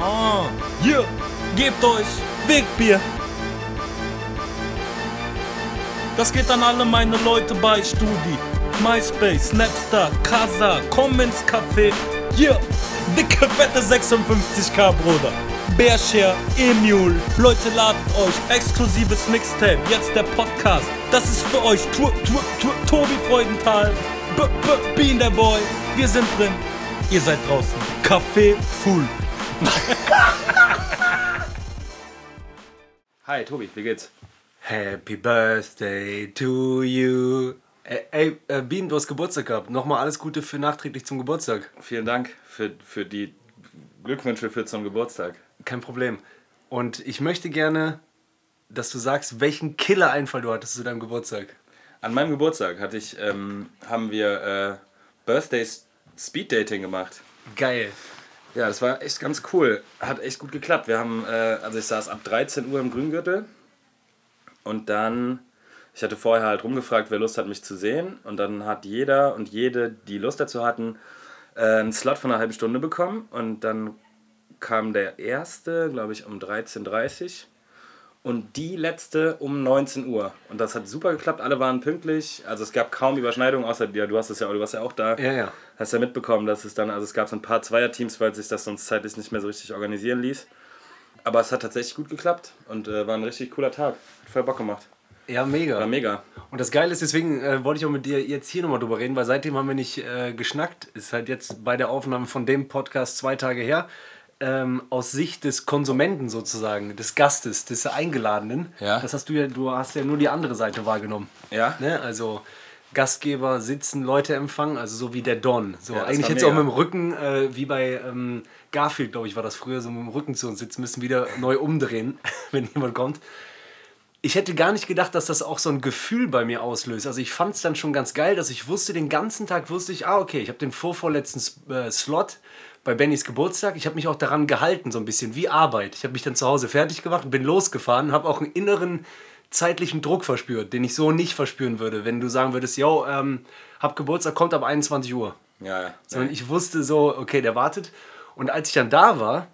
Ah, hier, gebt euch Wegbier. Das geht an alle meine Leute bei Studi. MySpace, Snapstar, Casa, komm ins Café. Hier, dicke, fette 56k, Bruder. Bearshare, Emule, Leute ladet euch, exklusives Mixtape, jetzt der Podcast. Das ist für euch, tu, tu, tu, Tobi Freudenthal, B, B, Bean der Boy, wir sind drin, ihr seid draußen. Café full. Hi, Tobi, wie geht's? Happy Birthday to you. Ey, ey äh, Bean, du hast Geburtstag gehabt. Nochmal alles Gute für nachträglich zum Geburtstag. Vielen Dank für, für die Glückwünsche für zum Geburtstag. Kein Problem. Und ich möchte gerne, dass du sagst, welchen Killer-Einfall du hattest zu deinem Geburtstag. An meinem Geburtstag hatte ich, ähm, haben wir äh, Birthday Speed Dating gemacht. Geil. Ja, das war echt ganz cool. Hat echt gut geklappt. Wir haben, äh, also ich saß ab 13 Uhr im Grüngürtel und dann, ich hatte vorher halt rumgefragt, wer Lust hat, mich zu sehen. Und dann hat jeder und jede, die Lust dazu hatten, äh, einen Slot von einer halben Stunde bekommen. Und dann kam der erste, glaube ich, um 13.30 Uhr und die letzte um 19 Uhr. Und das hat super geklappt, alle waren pünktlich. Also es gab kaum Überschneidungen, außer dir, du hast es ja, du warst ja auch da. Ja, ja. Hast ja mitbekommen, dass es dann, also es gab so ein paar Zweierteams, weil sich das sonst zeitlich nicht mehr so richtig organisieren ließ. Aber es hat tatsächlich gut geklappt und äh, war ein richtig cooler Tag. Hat voll Bock gemacht. Ja, mega. War mega. Und das Geile ist, deswegen äh, wollte ich auch mit dir jetzt hier nochmal drüber reden, weil seitdem haben wir nicht äh, geschnackt. Ist halt jetzt bei der Aufnahme von dem Podcast zwei Tage her. Ähm, aus Sicht des Konsumenten sozusagen, des Gastes, des Eingeladenen. Ja. Das hast du ja, du hast ja nur die andere Seite wahrgenommen. Ja? Ne? Also Gastgeber sitzen, Leute empfangen, also so wie der Don. So Ja, eigentlich jetzt auch mit dem Rücken, äh, wie bei ähm, Garfield, glaube ich, war das früher, so mit dem Rücken zu uns sitzen, müssen wieder neu umdrehen, wenn jemand kommt. Ich hätte gar nicht gedacht, dass das auch so ein Gefühl bei mir auslöst. Also ich fand es dann schon ganz geil, dass ich wusste, den ganzen Tag wusste ich, ah okay, ich habe den vorvorletzten äh, Slot bei Bennys Geburtstag. Ich habe mich auch daran gehalten, so ein bisschen wie Arbeit. Ich habe mich dann zu Hause fertig gemacht und bin losgefahren, habe auch einen inneren zeitlichen Druck verspürt, den ich so nicht verspüren würde, wenn du sagen würdest, yo, ähm, hab Geburtstag, kommt ab 21 Uhr. Ja, ja. Sondern ich wusste so, okay, der wartet. Und als ich dann da war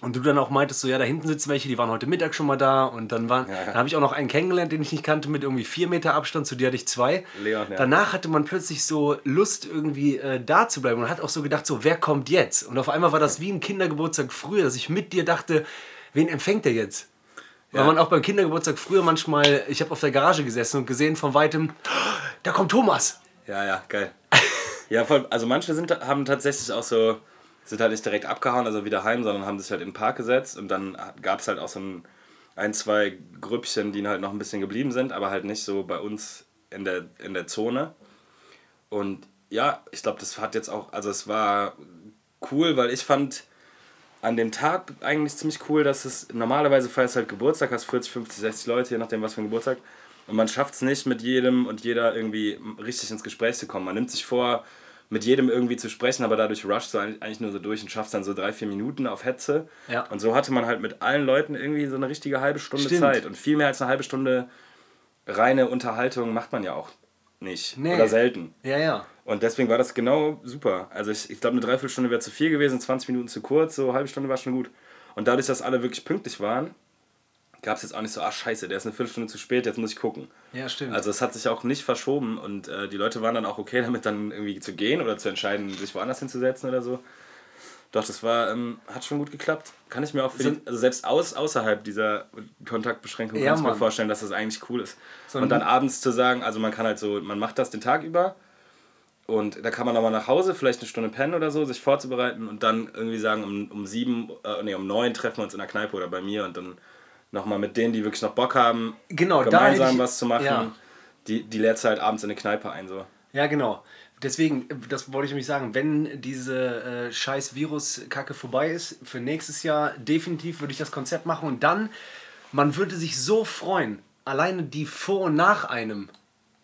und du dann auch meintest, so, ja, da hinten sitzen welche, die waren heute Mittag schon mal da und dann waren, ja. dann habe ich auch noch einen kennengelernt, den ich nicht kannte, mit irgendwie vier Meter Abstand, zu dir hatte ich zwei. Leon, ja. Danach hatte man plötzlich so Lust, irgendwie äh, da zu bleiben und hat auch so gedacht, so, wer kommt jetzt? Und auf einmal war das wie ein Kindergeburtstag früher, dass ich mit dir dachte, wen empfängt der jetzt? Weil Ja. man auch beim Kindergeburtstag früher manchmal, ich habe auf der Garage gesessen und gesehen von weitem, da kommt Thomas. Ja, ja, geil. ja, voll, also manche sind, haben tatsächlich auch so, sind halt nicht direkt abgehauen, also wieder heim, sondern haben sich halt in den Park gesetzt und dann gab es halt auch so ein, ein, zwei Grüppchen, die halt noch ein bisschen geblieben sind, aber halt nicht so bei uns in der, in der Zone. Und ja, ich glaube, das hat jetzt auch, also es war cool, weil ich fand an dem Tag eigentlich ziemlich cool, dass es normalerweise feierst halt Geburtstag, hast 40, 50, 60 Leute, je nachdem was für ein Geburtstag. Und man schafft es nicht mit jedem und jeder irgendwie richtig ins Gespräch zu kommen. Man nimmt sich vor, mit jedem irgendwie zu sprechen, aber dadurch rusht du eigentlich nur so durch und schaffst dann so drei, vier Minuten auf Hetze. Ja. Und so hatte man halt mit allen Leuten irgendwie so eine richtige halbe Stunde Stimmt. Zeit. Und viel mehr als eine halbe Stunde reine Unterhaltung macht man ja auch nicht. Nee. Oder selten. Ja, ja. Und deswegen war das genau super. Also ich, ich glaube, eine Dreiviertelstunde wäre zu viel gewesen, 20 Minuten zu kurz, so eine halbe Stunde war schon gut. Und dadurch, dass alle wirklich pünktlich waren, gab es jetzt auch nicht so, ah scheiße, der ist eine Viertelstunde zu spät, jetzt muss ich gucken. Ja, stimmt. Also es hat sich auch nicht verschoben und äh, die Leute waren dann auch okay damit, dann irgendwie zu gehen oder zu entscheiden, sich woanders hinzusetzen oder so. Doch, das war, ähm, hat schon gut geklappt. Kann ich mir auch für So- die, also selbst aus, außerhalb dieser Kontaktbeschränkung Ja, kann ich mir vorstellen, dass das eigentlich cool ist. So und dann abends zu sagen, also man kann halt so, man macht das den Tag über und da kann man nochmal nach Hause, vielleicht eine Stunde pennen oder so, sich vorzubereiten und dann irgendwie sagen, um, um sieben, äh, nee, um neun treffen wir uns in der Kneipe oder bei mir und dann nochmal mit denen, die wirklich noch Bock haben, Genau, gemeinsam ich- was zu machen. ja. Die, die lädst halt abends in eine Kneipe ein. So. Ja, genau. Deswegen, das wollte ich nämlich sagen, wenn diese äh, scheiß Virus-Kacke vorbei ist, für nächstes Jahr definitiv würde ich das Konzept machen und dann, man würde sich so freuen, alleine die vor und nach einem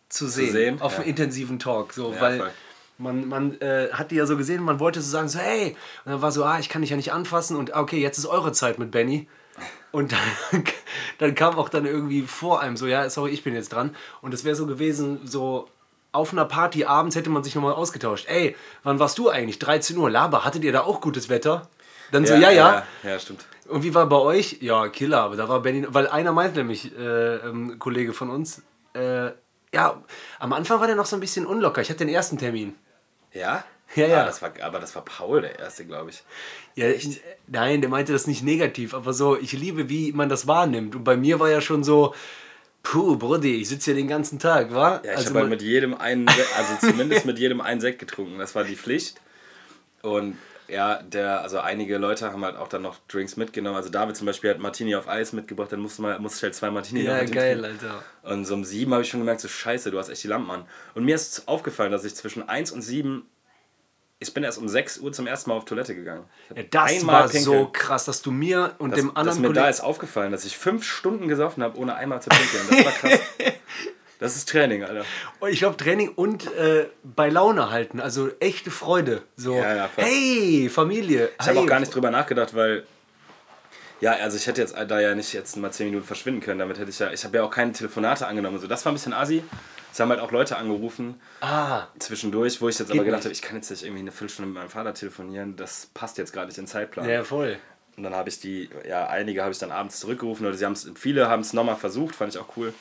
zu sehen, sehen, auf ja. einem intensiven Talk, so, Ja, weil voll. man, man äh, hat die ja so gesehen, man wollte so sagen, so hey, und dann war so, ah, ich kann dich ja nicht anfassen und ah, okay, jetzt ist eure Zeit mit Benny. Und dann, dann kam auch dann irgendwie vor einem so, ja, sorry, ich bin jetzt dran. Und es wäre so gewesen, so, auf einer Party abends hätte man sich nochmal ausgetauscht. Ey, wann warst du eigentlich? 13 Uhr, Laber, hattet ihr da auch gutes Wetter? Dann so, ja, ja. Ja, ja stimmt. Und wie war bei euch? Ja, Killer, aber da war Benny, weil einer meint nämlich, äh, ähm, Kollege von uns, äh, ja, am Anfang war der noch so ein bisschen unlocker. Ich hatte den ersten Termin. Ja? Ja, ja. Ah, das war, aber das war Paul, der erste, glaube ich. Ja, ich, nein, der meinte das nicht negativ, aber so, ich liebe, wie man das wahrnimmt. Und bei mir war ja schon so, puh, Brody, ich sitze hier den ganzen Tag, wa? Ja, ich also habe halt mit jedem einen, also zumindest mit jedem einen Sekt getrunken. Das war die Pflicht. Und ja, der, also einige Leute haben halt auch dann noch Drinks mitgenommen. Also David zum Beispiel hat Martini auf Eis mitgebracht, dann musste, man, musste ich halt zwei Martini ja, mit geil, trinken. Alter. Und so um sieben habe ich schon gemerkt, so scheiße, du hast echt die Lampen an. Und mir ist aufgefallen, dass ich zwischen eins und sieben, ich bin erst um 6 Uhr zum ersten Mal auf Toilette gegangen. Ja, das einmal war pinkeln. so krass, dass du mir und Das, dem anderen mir da Kollegen- ist aufgefallen, dass ich fünf Stunden gesoffen habe, ohne einmal zu pinkeln. Das war krass. Das ist Training, Alter. Oh, Ich glaube Training und äh, bei Laune halten, also echte Freude. So, Ja, ja, hey, Familie. Ich habe auch gar nicht drüber nachgedacht, weil. Ja, also ich hätte jetzt da ja nicht jetzt mal 10 Minuten verschwinden können. Damit hätte ich ja. Ich habe ja auch keine Telefonate angenommen. So, das war ein bisschen assi. Es haben halt auch Leute angerufen Ah, zwischendurch, wo ich jetzt aber gedacht habe, ich kann jetzt nicht irgendwie eine Viertelstunde mit meinem Vater telefonieren. Das passt jetzt gerade nicht in den Zeitplan. ja, voll. Und dann habe ich die, ja, einige habe ich dann abends zurückgerufen oder sie haben es, viele haben es nochmal versucht, fand ich auch cool.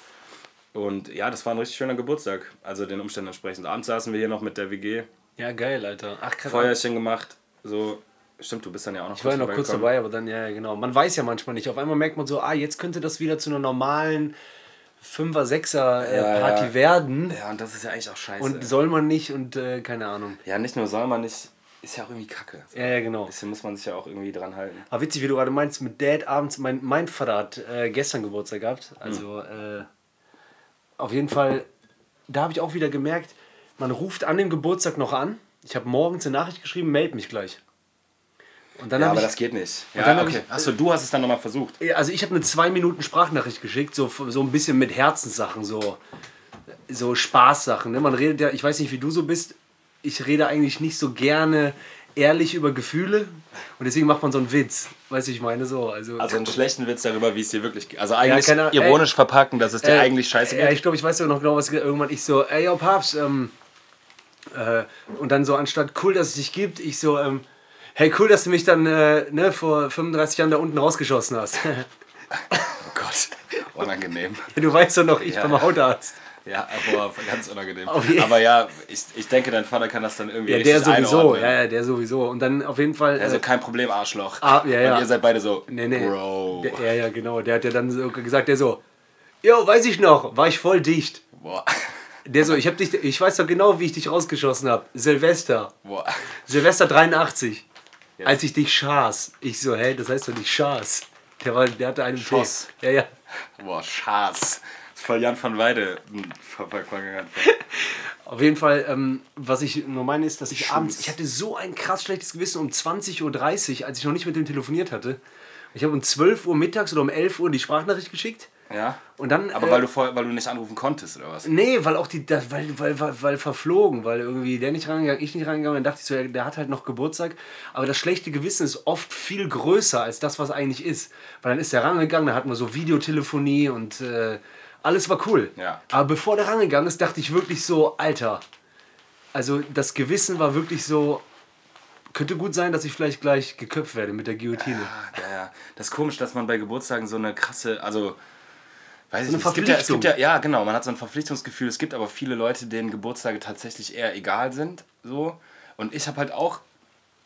Und ja, das war ein richtig schöner Geburtstag, also den Umständen entsprechend. Abends saßen wir hier noch mit der WG, Ja, geil, Alter. Ach, krass. Feuerchen gemacht, so. Stimmt, du bist dann ja auch noch Ich war ja noch kurz dabei, aber dann, ja, genau. Man weiß ja manchmal nicht. Auf einmal merkt man so, ah, jetzt könnte das wieder zu einer normalen Fünfer, Sechser äh, Ja, Party ja. werden. Ja, und das ist ja eigentlich auch scheiße. Und soll man nicht und äh, keine Ahnung. ja, nicht nur soll man nicht, ist ja auch irgendwie kacke. So. Ja, ja, genau. Bisschen muss man sich ja auch irgendwie dran halten. Aber witzig, wie du gerade meinst, mit Dad abends, mein, mein Vater hat äh, gestern Geburtstag gehabt. Also äh, auf jeden Fall, da habe ich auch wieder gemerkt, man ruft an dem Geburtstag noch an. Ich habe morgens eine Nachricht geschrieben, meld mich gleich. Und dann Ja, aber ich, das geht nicht. Ja, okay. ich- Achso, du hast es dann nochmal versucht. also ich habe eine zwei Minuten Sprachnachricht geschickt, so, so ein bisschen mit Herzenssachen, so, so Spaßsachen. Ne? Man redet ja, ich weiß nicht, wie du so bist, ich rede eigentlich nicht so gerne ehrlich über Gefühle und deswegen macht man so einen Witz. Weißt du, ich meine so. Also, Also einen schlechten Witz darüber, wie es dir wirklich geht. Also eigentlich keine Ahnung. ironisch verpacken, dass es dir Äh, eigentlich scheiße Ja, geht. ich glaube, ich weiß sogar noch genau, was irgendwann ich so, ey, yo, Papst, ähm, äh, und dann so anstatt cool, dass es dich gibt, ich so, ähm, hey, cool, dass du mich dann äh, ne, vor 35 Jahren da unten rausgeschossen hast. Oh Gott, unangenehm. du weißt doch noch, ich Ja, beim ja. Hautarzt. Ja, aber ganz unangenehm. Aber ja, ich, ich denke, dein Vater kann das dann irgendwie Ja, der sowieso, einordnen. ja, ja, der sowieso. Und dann auf jeden Fall. Also äh, kein Problem, Arschloch. Ah, ja, ja. Und ihr seid beide so, nee, nee. Bro. Der, ja, ja, genau. Der hat ja dann so gesagt, der so, jo, weiß ich noch, war ich voll dicht. Boah. Der so, ich hab dich, ich weiß doch genau, wie ich dich rausgeschossen habe. Silvester. Boah. Silvester 83. Jetzt. Als ich dich schaß. Ich so, hey, das heißt doch nicht schaß. Der, war, der hatte einen Schoss. T. Ja, ja. Boah, Schaß. Das ist voll Jan van Weide. Hm, Auf jeden Fall, ähm, was ich nur meine, ist, dass ich Schulz. abends, ich hatte so ein krass schlechtes Gewissen um 20.30 Uhr, als ich noch nicht mit dem telefoniert hatte. Ich habe um 12 Uhr mittags oder um 11 Uhr die Sprachnachricht geschickt. Ja? Und dann. Aber äh, weil, du vorher, weil du nicht anrufen konntest, oder was? Nee, weil auch die, das, weil, weil, weil, weil verflogen, weil irgendwie der nicht rangegangen, ich nicht rangegangen, dann dachte ich so, ja, der hat halt noch Geburtstag. Aber das schlechte Gewissen ist oft viel größer als das, was eigentlich ist. Weil dann ist der rangegangen, da hatten wir so Videotelefonie und äh, alles war cool. Ja. Aber bevor der rangegangen ist, dachte ich wirklich so, Alter, also das Gewissen war wirklich so, könnte gut sein, dass ich vielleicht gleich geköpft werde mit der Guillotine. Ah, Ja, ja. Das ist komisch, dass man bei Geburtstagen so eine krasse, also weiß ich eine nicht. Es gibt, ja, es gibt ja, ja, genau, man hat so ein Verpflichtungsgefühl. Es gibt aber viele Leute, denen Geburtstage tatsächlich eher egal sind. So. Und ich habe halt auch.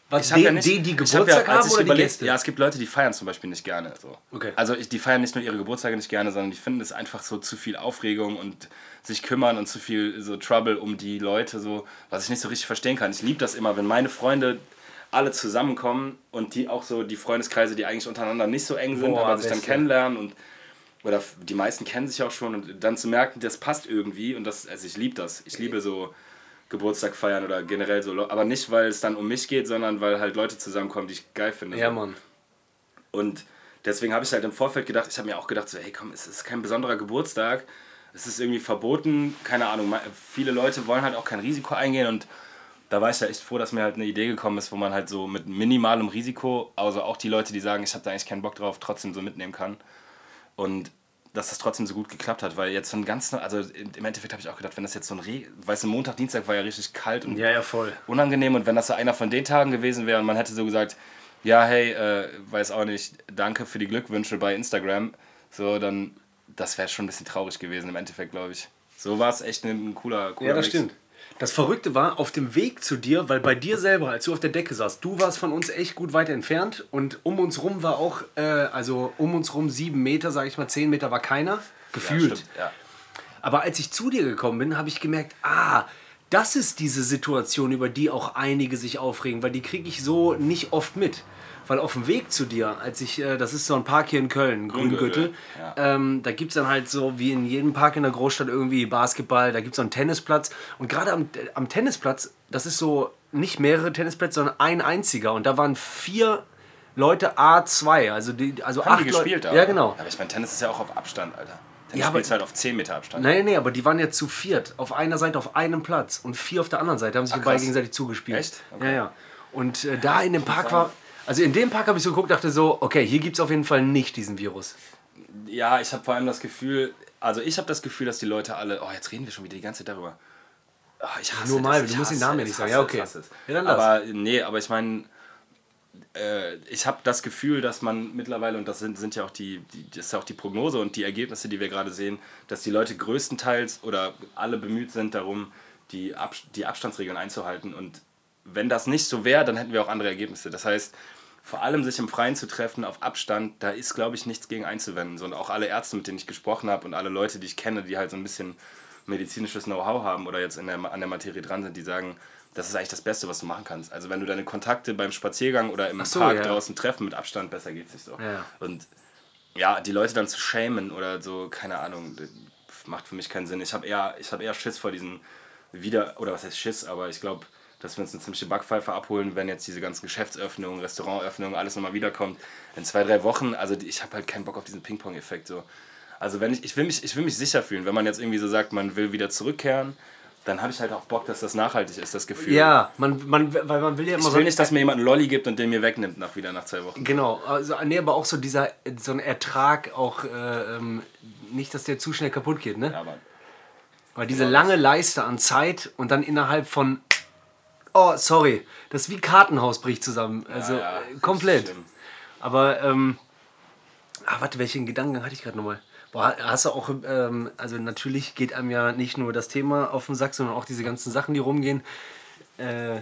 Was, Ich die, ja nicht, die, die ich hab Geburtstag ja, haben ich oder die überlegt- Gäste? Ja, es gibt Leute, die feiern zum Beispiel nicht gerne. So. Okay. Also ich, die feiern nicht nur ihre Geburtstage nicht gerne, sondern die finden es einfach so zu viel Aufregung und sich kümmern und zu viel so Trouble um die Leute, so, was ich nicht so richtig verstehen kann. Ich liebe das immer, wenn meine Freunde alle zusammenkommen und die auch so die Freundeskreise, die eigentlich untereinander nicht so eng sind, Boah, aber sich dann Beste. kennenlernen und oder die meisten kennen sich auch schon und dann zu merken, das passt irgendwie und das, also ich liebe das. Ich liebe so Geburtstag feiern oder generell so, aber nicht, weil es dann um mich geht, sondern weil halt Leute zusammenkommen, die ich geil finde. Ja. Mann. Und deswegen habe ich halt im Vorfeld gedacht, ich habe mir auch gedacht, so, hey komm, es ist kein besonderer Geburtstag, es ist irgendwie verboten, keine Ahnung, viele Leute wollen halt auch kein Risiko eingehen und da war ich ja echt froh, dass mir halt eine Idee gekommen ist, wo man halt so mit minimalem Risiko, also auch die Leute, die sagen, ich habe da eigentlich keinen Bock drauf, trotzdem so mitnehmen kann. Und dass das trotzdem so gut geklappt hat, weil jetzt so ein ganz, also im Endeffekt habe ich auch gedacht, wenn das jetzt so ein, Re weißt du, Montag, Dienstag war ja richtig kalt und Ja, ja, voll. unangenehm und wenn das so einer von den Tagen gewesen wäre und man hätte so gesagt, ja, hey, äh, weiß auch nicht, danke für die Glückwünsche bei Instagram, so, dann, das wäre schon ein bisschen traurig gewesen im Endeffekt, glaube ich. So war es echt ein, ein cooler, cooler Ja, das Mix. stimmt. Das Verrückte war, auf dem Weg zu dir, weil bei dir selber, als du auf der Decke saßt, du warst von uns echt gut weit entfernt und um uns rum war auch, äh, also um uns rum sieben Meter, sag ich mal, zehn Meter war keiner, Ja, gefühlt. stimmt, ja. Aber als ich zu dir gekommen bin, habe ich gemerkt, ah, das ist diese Situation, über die auch einige sich aufregen, weil die kriege ich so nicht oft mit. Weil auf dem Weg zu dir, als ich, äh, das ist so ein Park hier in Köln, Grüngürtel, ja. ähm, da gibt es dann halt so wie in jedem Park in der Großstadt irgendwie Basketball, da gibt es so einen Tennisplatz. Und gerade am, am Tennisplatz, das ist so nicht mehrere Tennisplätze, sondern ein einziger. Und da waren vier Leute A2, also, die, also Haben acht die gespielt Leute. Ja, genau. Aber ich meine, Tennis ist ja auch auf Abstand, Alter. Tennis Ja, spielst halt auf 10 Meter Abstand. Nein, nee, aber die waren ja zu viert. Auf einer Seite auf einem Platz und vier auf der anderen Seite. Haben sich beiden krass. gegenseitig zugespielt. Echt? Okay. Ja, ja. Und äh, da in dem Park war. Also in dem Park habe ich so geguckt, dachte so, okay, hier gibt es auf jeden Fall nicht diesen Virus. Ja, ich habe vor allem das Gefühl, also ich habe das Gefühl, dass die Leute alle, oh, jetzt reden wir schon wieder die ganze Zeit darüber. Oh, ich hasse Nur mal, das, du ich musst den Namen ja nicht sagen. Ja, okay. Ja, dann aber nee, aber ich meine, äh, ich habe das Gefühl, dass man mittlerweile, und das sind, sind ja auch die, die, das ist ja auch die Prognose und die Ergebnisse, die wir gerade sehen, dass die Leute größtenteils oder alle bemüht sind darum, die, Ab die Abstandsregeln einzuhalten. Und wenn das nicht so wäre, dann hätten wir auch andere Ergebnisse. Das heißt, vor allem sich im Freien zu treffen auf Abstand, da ist, glaube ich, nichts gegen einzuwenden. Und auch alle Ärzte, mit denen ich gesprochen habe und alle Leute, die ich kenne, die halt so ein bisschen medizinisches Know-how haben oder jetzt in der, an der Materie dran sind, die sagen, das ist eigentlich das Beste, was du machen kannst. Also wenn du deine Kontakte beim Spaziergang oder im so, Park ja. draußen treffen mit Abstand, besser geht's nicht so. Ja. Und ja, die Leute dann zu schämen oder so, keine Ahnung, macht für mich keinen Sinn. Ich habe eher, ich hab eher Schiss vor diesen wieder, oder was heißt Schiss, aber ich glaube, dass wir uns eine ziemliche Backpfeife abholen, wenn jetzt diese ganzen Geschäftsöffnungen, Restaurantöffnungen, alles nochmal wiederkommt. In zwei, drei Wochen, also ich habe halt keinen Bock auf diesen Ping-Pong-Effekt. So. Also wenn ich, ich, will mich, ich will mich sicher fühlen, wenn man jetzt irgendwie so sagt, man will wieder zurückkehren, dann habe ich halt auch Bock, dass das nachhaltig ist, das Gefühl. Ja, man, man, weil man will ja immer Ich so. will nicht, dass mir jemand einen Lolli gibt und den mir wegnimmt nach wieder nach zwei Wochen. Genau, also, nee, aber auch so dieser so ein Ertrag, auch äh, ähm, nicht, dass der zu schnell kaputt geht, ne? Ja, Mann. Weil diese lange Leiste an Zeit und dann innerhalb von. Oh, sorry. Das ist wie Kartenhaus bricht zusammen. Also Ja, ja, äh, komplett. Aber, ähm. Ah, warte, welchen Gedanken hatte ich gerade nochmal? Boah, hast du auch, ähm, also natürlich geht einem ja nicht nur das Thema auf den Sack, sondern auch diese ganzen Sachen, die rumgehen. Äh,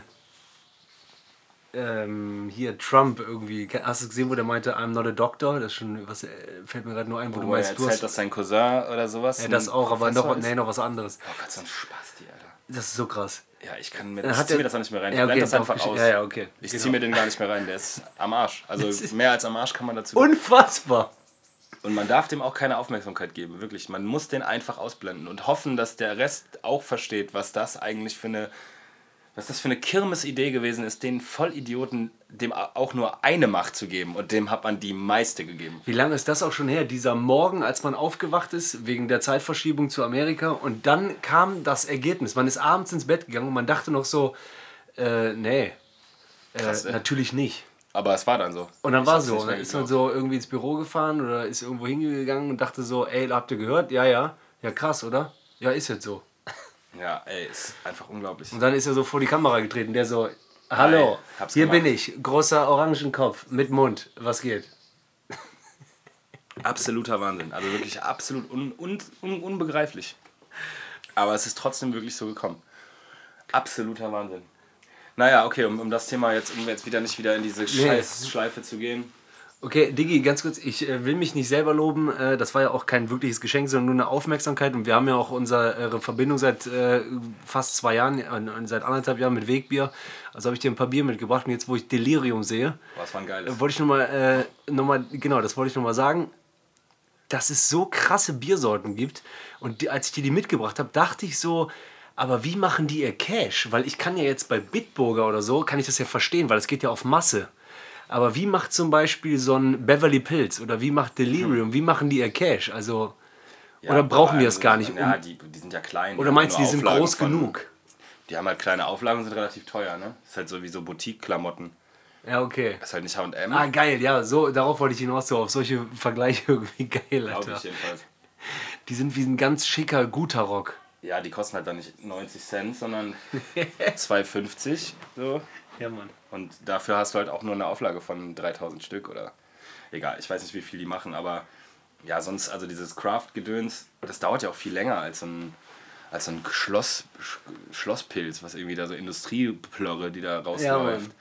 ähm, hier Trump irgendwie. Hast du gesehen, wo der meinte, I'm not a doctor? Das ist schon, was äh, fällt mir gerade nur ein, wo du Wo er meinst, du erzählt, hast. dass sein Cousin oder sowas. Ja, das auch, aber noch, nee, noch was anderes. Oh Gott, so ein Spasti, Alter. Das ist so krass. Ja, ich kann mir, ich zieh mir das auch nicht mehr rein. Ich Ja, blende okay, das einfach aus. ja, ja, okay. Ich Genau. zieh mir den gar nicht mehr rein, der ist am Arsch. Also mehr als am Arsch kann man dazu. Unfassbar! Und man darf dem auch keine Aufmerksamkeit geben, wirklich. Man muss den einfach ausblenden und hoffen, dass der Rest auch versteht, was das eigentlich für eine, was das für eine Kirmesidee gewesen ist, den Vollidioten dem auch nur eine Macht zu geben. Und dem hat man die meiste gegeben. Wie lange ist das auch schon her? Dieser Morgen, als man aufgewacht ist, wegen der Zeitverschiebung zu Amerika. Und dann kam das Ergebnis. Man ist abends ins Bett gegangen und man dachte noch so, äh, nee, äh, Krass, natürlich nicht. Aber es war dann so. Und dann Ich war hab's so. Und dann ist man so irgendwie ins Büro gefahren oder ist irgendwo hingegangen und dachte so, ey, habt ihr gehört? Ja, ja. Ja, krass, oder? Ja, ist jetzt so. Ja, ey, ist einfach unglaublich. Und dann ist er so vor die Kamera getreten, der so, hallo, Hi, hier gemacht." bin ich, großer Orangenkopf mit Mund, was geht? Absoluter Wahnsinn. Also wirklich absolut un, un, un, unbegreiflich. Aber es ist trotzdem wirklich so gekommen. Absoluter Wahnsinn. Naja, okay, um, um das Thema jetzt, um jetzt wieder nicht wieder in diese Scheißschleife zu gehen. Okay, Diggi, ganz kurz, ich äh, will mich nicht selber loben. Äh, das war ja auch kein wirkliches Geschenk, sondern nur eine Aufmerksamkeit. Und wir haben ja auch unsere Verbindung seit äh, fast zwei Jahren, äh, seit anderthalb Jahren mit Wegbier. Also habe ich dir ein paar Bier mitgebracht. Und jetzt, wo ich Delirium sehe, Was war ein geiles. äh, wollte ich nochmal, äh, noch mal, genau, das wollte ich nochmal sagen, dass es so krasse Biersorten gibt. Und die, als ich dir die mitgebracht habe, dachte ich so, aber wie machen die ihr Cash? Weil ich kann ja jetzt bei Bitburger oder so, kann ich das ja verstehen, weil es geht ja auf Masse. Aber wie macht zum Beispiel so ein Beverly Pills oder wie macht Delirium, wie machen die ihr Cash? Also, Ja, oder brauchen die das gar nicht? Um, Ja, die, die sind ja klein. oder meinst du, die sind Auflagen groß von- genug? Die haben halt kleine Auflagen und sind relativ teuer, ne? Ist halt sowieso Boutique-Klamotten. Ja, okay. Ist halt nicht H&M. Ah, geil, ja, so, darauf wollte ich hinaus, so auf solche Vergleiche irgendwie geil, Glaube Alter. ich jedenfalls. Die sind wie ein ganz schicker, guter Rock. Ja, die kosten halt dann nicht 90 Cent, sondern 2,50 so. Ja, Mann. Und dafür hast du halt auch nur eine Auflage von 3000 Stück oder egal, ich weiß nicht, wie viel die machen, aber ja, sonst, also dieses Craft-Gedöns, das dauert ja auch viel länger als so ein, als ein Schloss, Sch- Schlosspilz, was irgendwie da so Industrieplörre, die da Ja, rausläuft. Mann.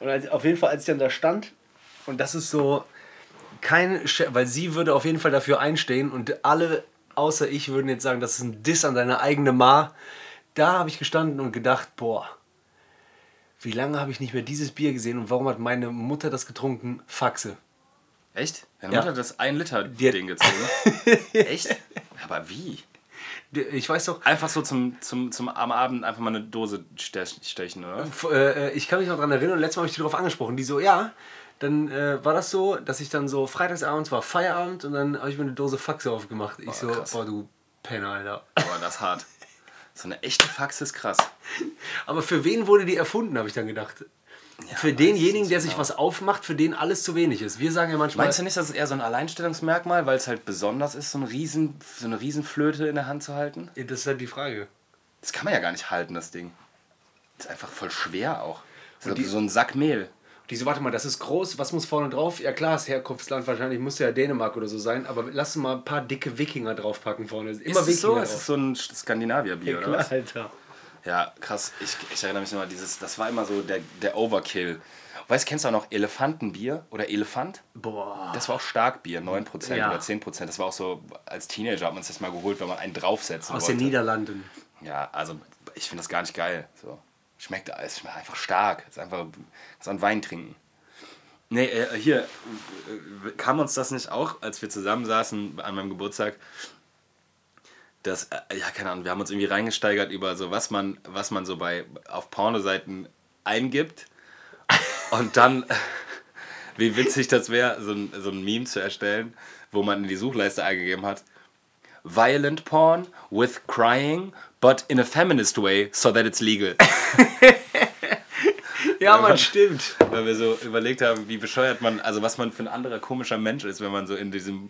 Und als, auf jeden Fall, als ich dann da stand, und das ist so kein, weil sie würde auf jeden Fall dafür einstehen und alle außer ich würden jetzt sagen, das ist ein Diss an deine eigene Ma. Da habe ich gestanden und gedacht, boah, wie lange habe ich nicht mehr dieses Bier gesehen und warum hat meine Mutter das getrunken? Faxe. Echt? Deine Ja. Mutter hat das ein Liter Die Ding gezogen. Echt? Aber wie? Ich weiß doch, Einfach so zum, zum, zum am Abend einfach mal eine Dose stech- stechen, oder? Äh, ich kann mich noch daran erinnern, und letztes Mal habe ich die darauf angesprochen. Die so, ja, dann äh, war das so, dass ich dann so freitagsabends war Feierabend und dann habe ich mir eine Dose Faxe aufgemacht. Ich so, krass. boah, du Penner, Alter. Boah, das ist hart. So eine echte Fax ist krass. Aber für wen wurde die erfunden, habe ich dann gedacht. für weiß denjenigen, der sich genau. was aufmacht, für den alles zu wenig ist. Wir sagen ja manchmal, Meinst du nicht, das ist eher so ein Alleinstellungsmerkmal, weil es halt besonders ist, so, ein Riesen, so eine Riesenflöte in der Hand zu halten? Ja, das ist halt die Frage. Das kann man ja gar nicht halten, das Ding. Das ist einfach voll schwer auch. Das die- ist so ein Sack Mehl. Die so, warte mal, das ist groß, was muss vorne drauf? Ja klar, das Herkunftsland wahrscheinlich muss ja Dänemark oder so sein, aber lass mal ein paar dicke Wikinger draufpacken vorne. Immer ist es so? Wikinger Ist es so ein Skandinavier-Bier, Ja, oder klar, was? Alter. Ja, krass. Ich, ich erinnere mich noch mal, dieses, das war immer so der, der Overkill. Weißt du, kennst du auch noch Elefantenbier oder Elefant? Boah. Das war auch Starkbier, 9% Ja. oder 10%. Das war auch so, als Teenager hat man sich das mal geholt, wenn man einen draufsetzen Aus wollte. den Niederlanden. Ja, also ich finde das gar nicht geil. So. Schmeckt, es schmeckt einfach stark. Es ist einfach so ein Wein trinken. Nee, äh, hier äh, kam uns das nicht auch, als wir zusammensaßen an meinem Geburtstag, dass, äh, ja, keine Ahnung, wir haben uns irgendwie reingesteigert über so, was man, was man so bei auf Pornoseiten eingibt und dann, wie witzig das wäre, so so ein Meme zu erstellen, wo man in die Suchleiste eingegeben hat, violent porn with crying, but in a feminist way, so that it's legal. Ja, man- man, stimmt. Weil wir so überlegt haben, wie bescheuert man, also was man für ein anderer komischer Mensch ist, wenn man so in diesem,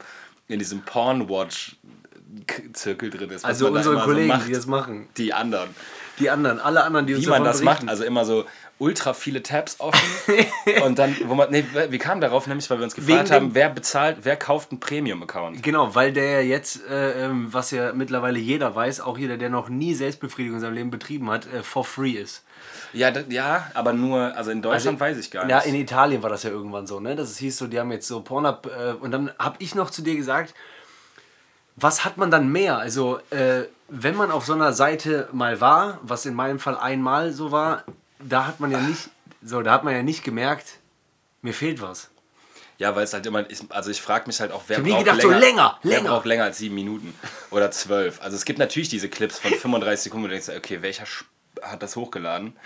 in diesem Porn-Watch-Zirkel drin ist. Also unsere Kollegen, so macht. die das machen. Die anderen. Die anderen, alle anderen, die uns Wie man das macht, also immer so ultra viele Tabs offen und dann, wo man, nee, wir kamen darauf nämlich, weil wir uns gefragt Wegen haben, wer bezahlt, wer kauft einen Premium-Account? Genau, weil der jetzt, äh, ähm, was ja mittlerweile jeder weiß, auch jeder, der noch nie Selbstbefriedigung in seinem Leben betrieben hat, äh, for free ist. Ja, ja, aber nur, also in Deutschland weiß ich gar nicht. Ja, in Italien war das ja irgendwann so, ne? Das hieß so, die haben jetzt so Pornhub äh, und dann habe ich noch zu dir gesagt, was hat man dann mehr? Also, äh, wenn man auf so einer Seite mal war, was in meinem Fall einmal so war, da hat man ja nicht, so, da hat man ja nicht gemerkt, mir fehlt was. Ja, weil es halt immer, ist, also ich frage mich halt auch, wer nie braucht gedacht, so länger, länger, wer länger. braucht länger als sieben Minuten oder zwölf. Also es gibt natürlich diese Clips von 35 Sekunden, wo du denkst, okay, welcher hat das hochgeladen?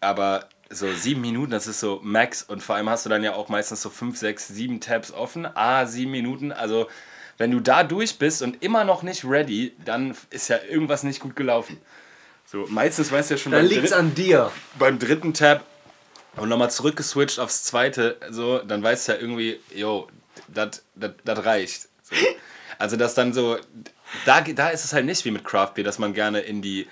Aber so sieben Minuten, das ist so Max und vor allem hast du dann ja auch meistens so fünf, sechs, sieben Tabs offen. Ah, sieben Minuten, also wenn du da durch bist und immer noch nicht ready, dann ist ja irgendwas nicht gut gelaufen. So, meistens weißt du ja schon Dann liegt's an dir. beim dritten Tab und nochmal zurückgeswitcht aufs zweite, so, dann weißt du ja irgendwie, jo, das reicht. So. Also das dann so, da, da ist es halt nicht wie mit Craft Beer, dass man gerne in die,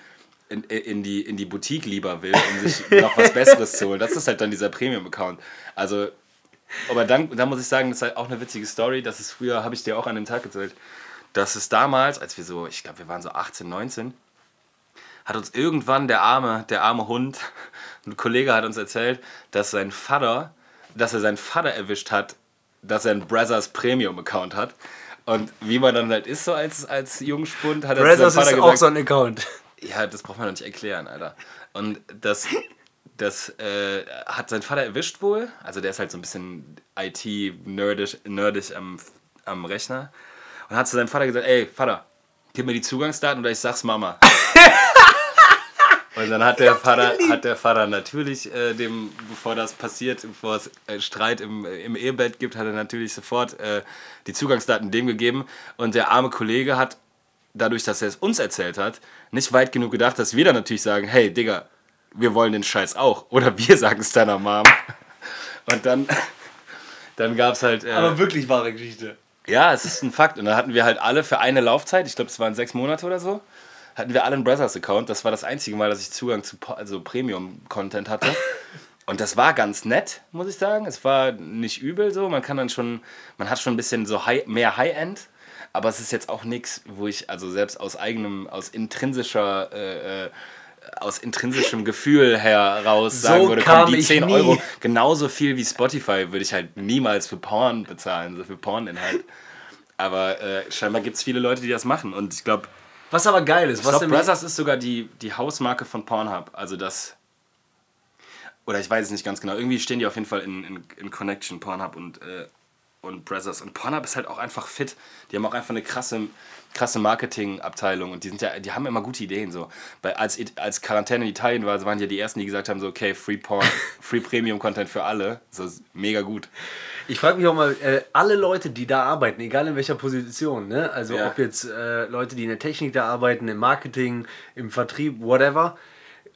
in, in, die, in die Boutique lieber will, um sich noch was Besseres zu holen. Das ist halt dann dieser Premium-Account. Also, aber dann, dann muss ich sagen, das ist halt auch eine witzige Story, das ist früher, habe ich dir auch an dem Tag erzählt, dass es damals, als wir so, ich glaube, wir waren so 18, 19, hat uns irgendwann der arme, der arme Hund, ein Kollege hat uns erzählt, dass sein Vater, dass er seinen Vater erwischt hat, dass er einen Brothers Premium Account hat. Und wie man dann halt ist so als, als Jungspund, hat er zu seinem Vater ist auch gesagt, so ein Account. ja, das braucht man doch nicht erklären, Alter. Und das, das äh, hat sein Vater erwischt wohl. Also der ist halt so ein bisschen IT-nerdisch nerdisch am, am Rechner. Und hat zu seinem Vater gesagt, ey, Vater, gib mir die Zugangsdaten oder ich sag's Mama. Und dann hat der Vater, hat der Vater natürlich äh, dem, bevor das passiert, bevor es äh, Streit im, im Ehebett gibt, hat er natürlich sofort äh, die Zugangsdaten dem gegeben. Und der arme Kollege hat dadurch, dass er es uns erzählt hat, nicht weit genug gedacht, dass wir dann natürlich sagen, hey Digga, wir wollen den Scheiß auch. Oder wir sagen es deiner Mom. Und dann, dann gab es halt... Äh, Aber wirklich wahre Geschichte. Ja, es ist ein Fakt. Und dann hatten wir halt alle für eine Laufzeit, ich glaube, es waren sechs Monate oder so, hatten wir alle einen Brothers-Account. Das war das einzige Mal, dass ich Zugang zu also Premium-Content hatte. Und das war ganz nett, muss ich sagen. Es war nicht übel so. Man kann dann schon, man hat schon ein bisschen so high, mehr High-End. Aber es ist jetzt auch nichts, wo ich also selbst aus eigenem, aus intrinsischer, äh, äh, aus intrinsischem Gefühl heraus So sagen würde, komm, die ich 10 nie. Euro, genauso viel wie Spotify würde ich halt niemals für Porn bezahlen, so für Porninhalt. Aber äh, scheinbar gibt es viele Leute, die das machen. Und ich glaube, Was aber geil ist, was nämlich- Brothers ist sogar die, die Hausmarke von Pornhub. Also das. Oder ich weiß es nicht ganz genau. Irgendwie stehen die auf jeden Fall in, in, in Connection, Pornhub und, äh, und Brothers. Und Pornhub ist halt auch einfach fit. Die haben auch einfach eine krasse, krasse Marketingabteilung und die sind ja, die haben immer gute Ideen. So. Weil als, als Quarantäne in Italien war, waren ja die ersten, die gesagt haben: so, okay, Free Porn, Free Premium Content für alle. So ist mega gut. Ich frage mich auch mal, äh, alle Leute, die da arbeiten, egal in welcher Position, ne? also Ja. ob jetzt äh, Leute, die in der Technik da arbeiten, im Marketing, im Vertrieb, whatever,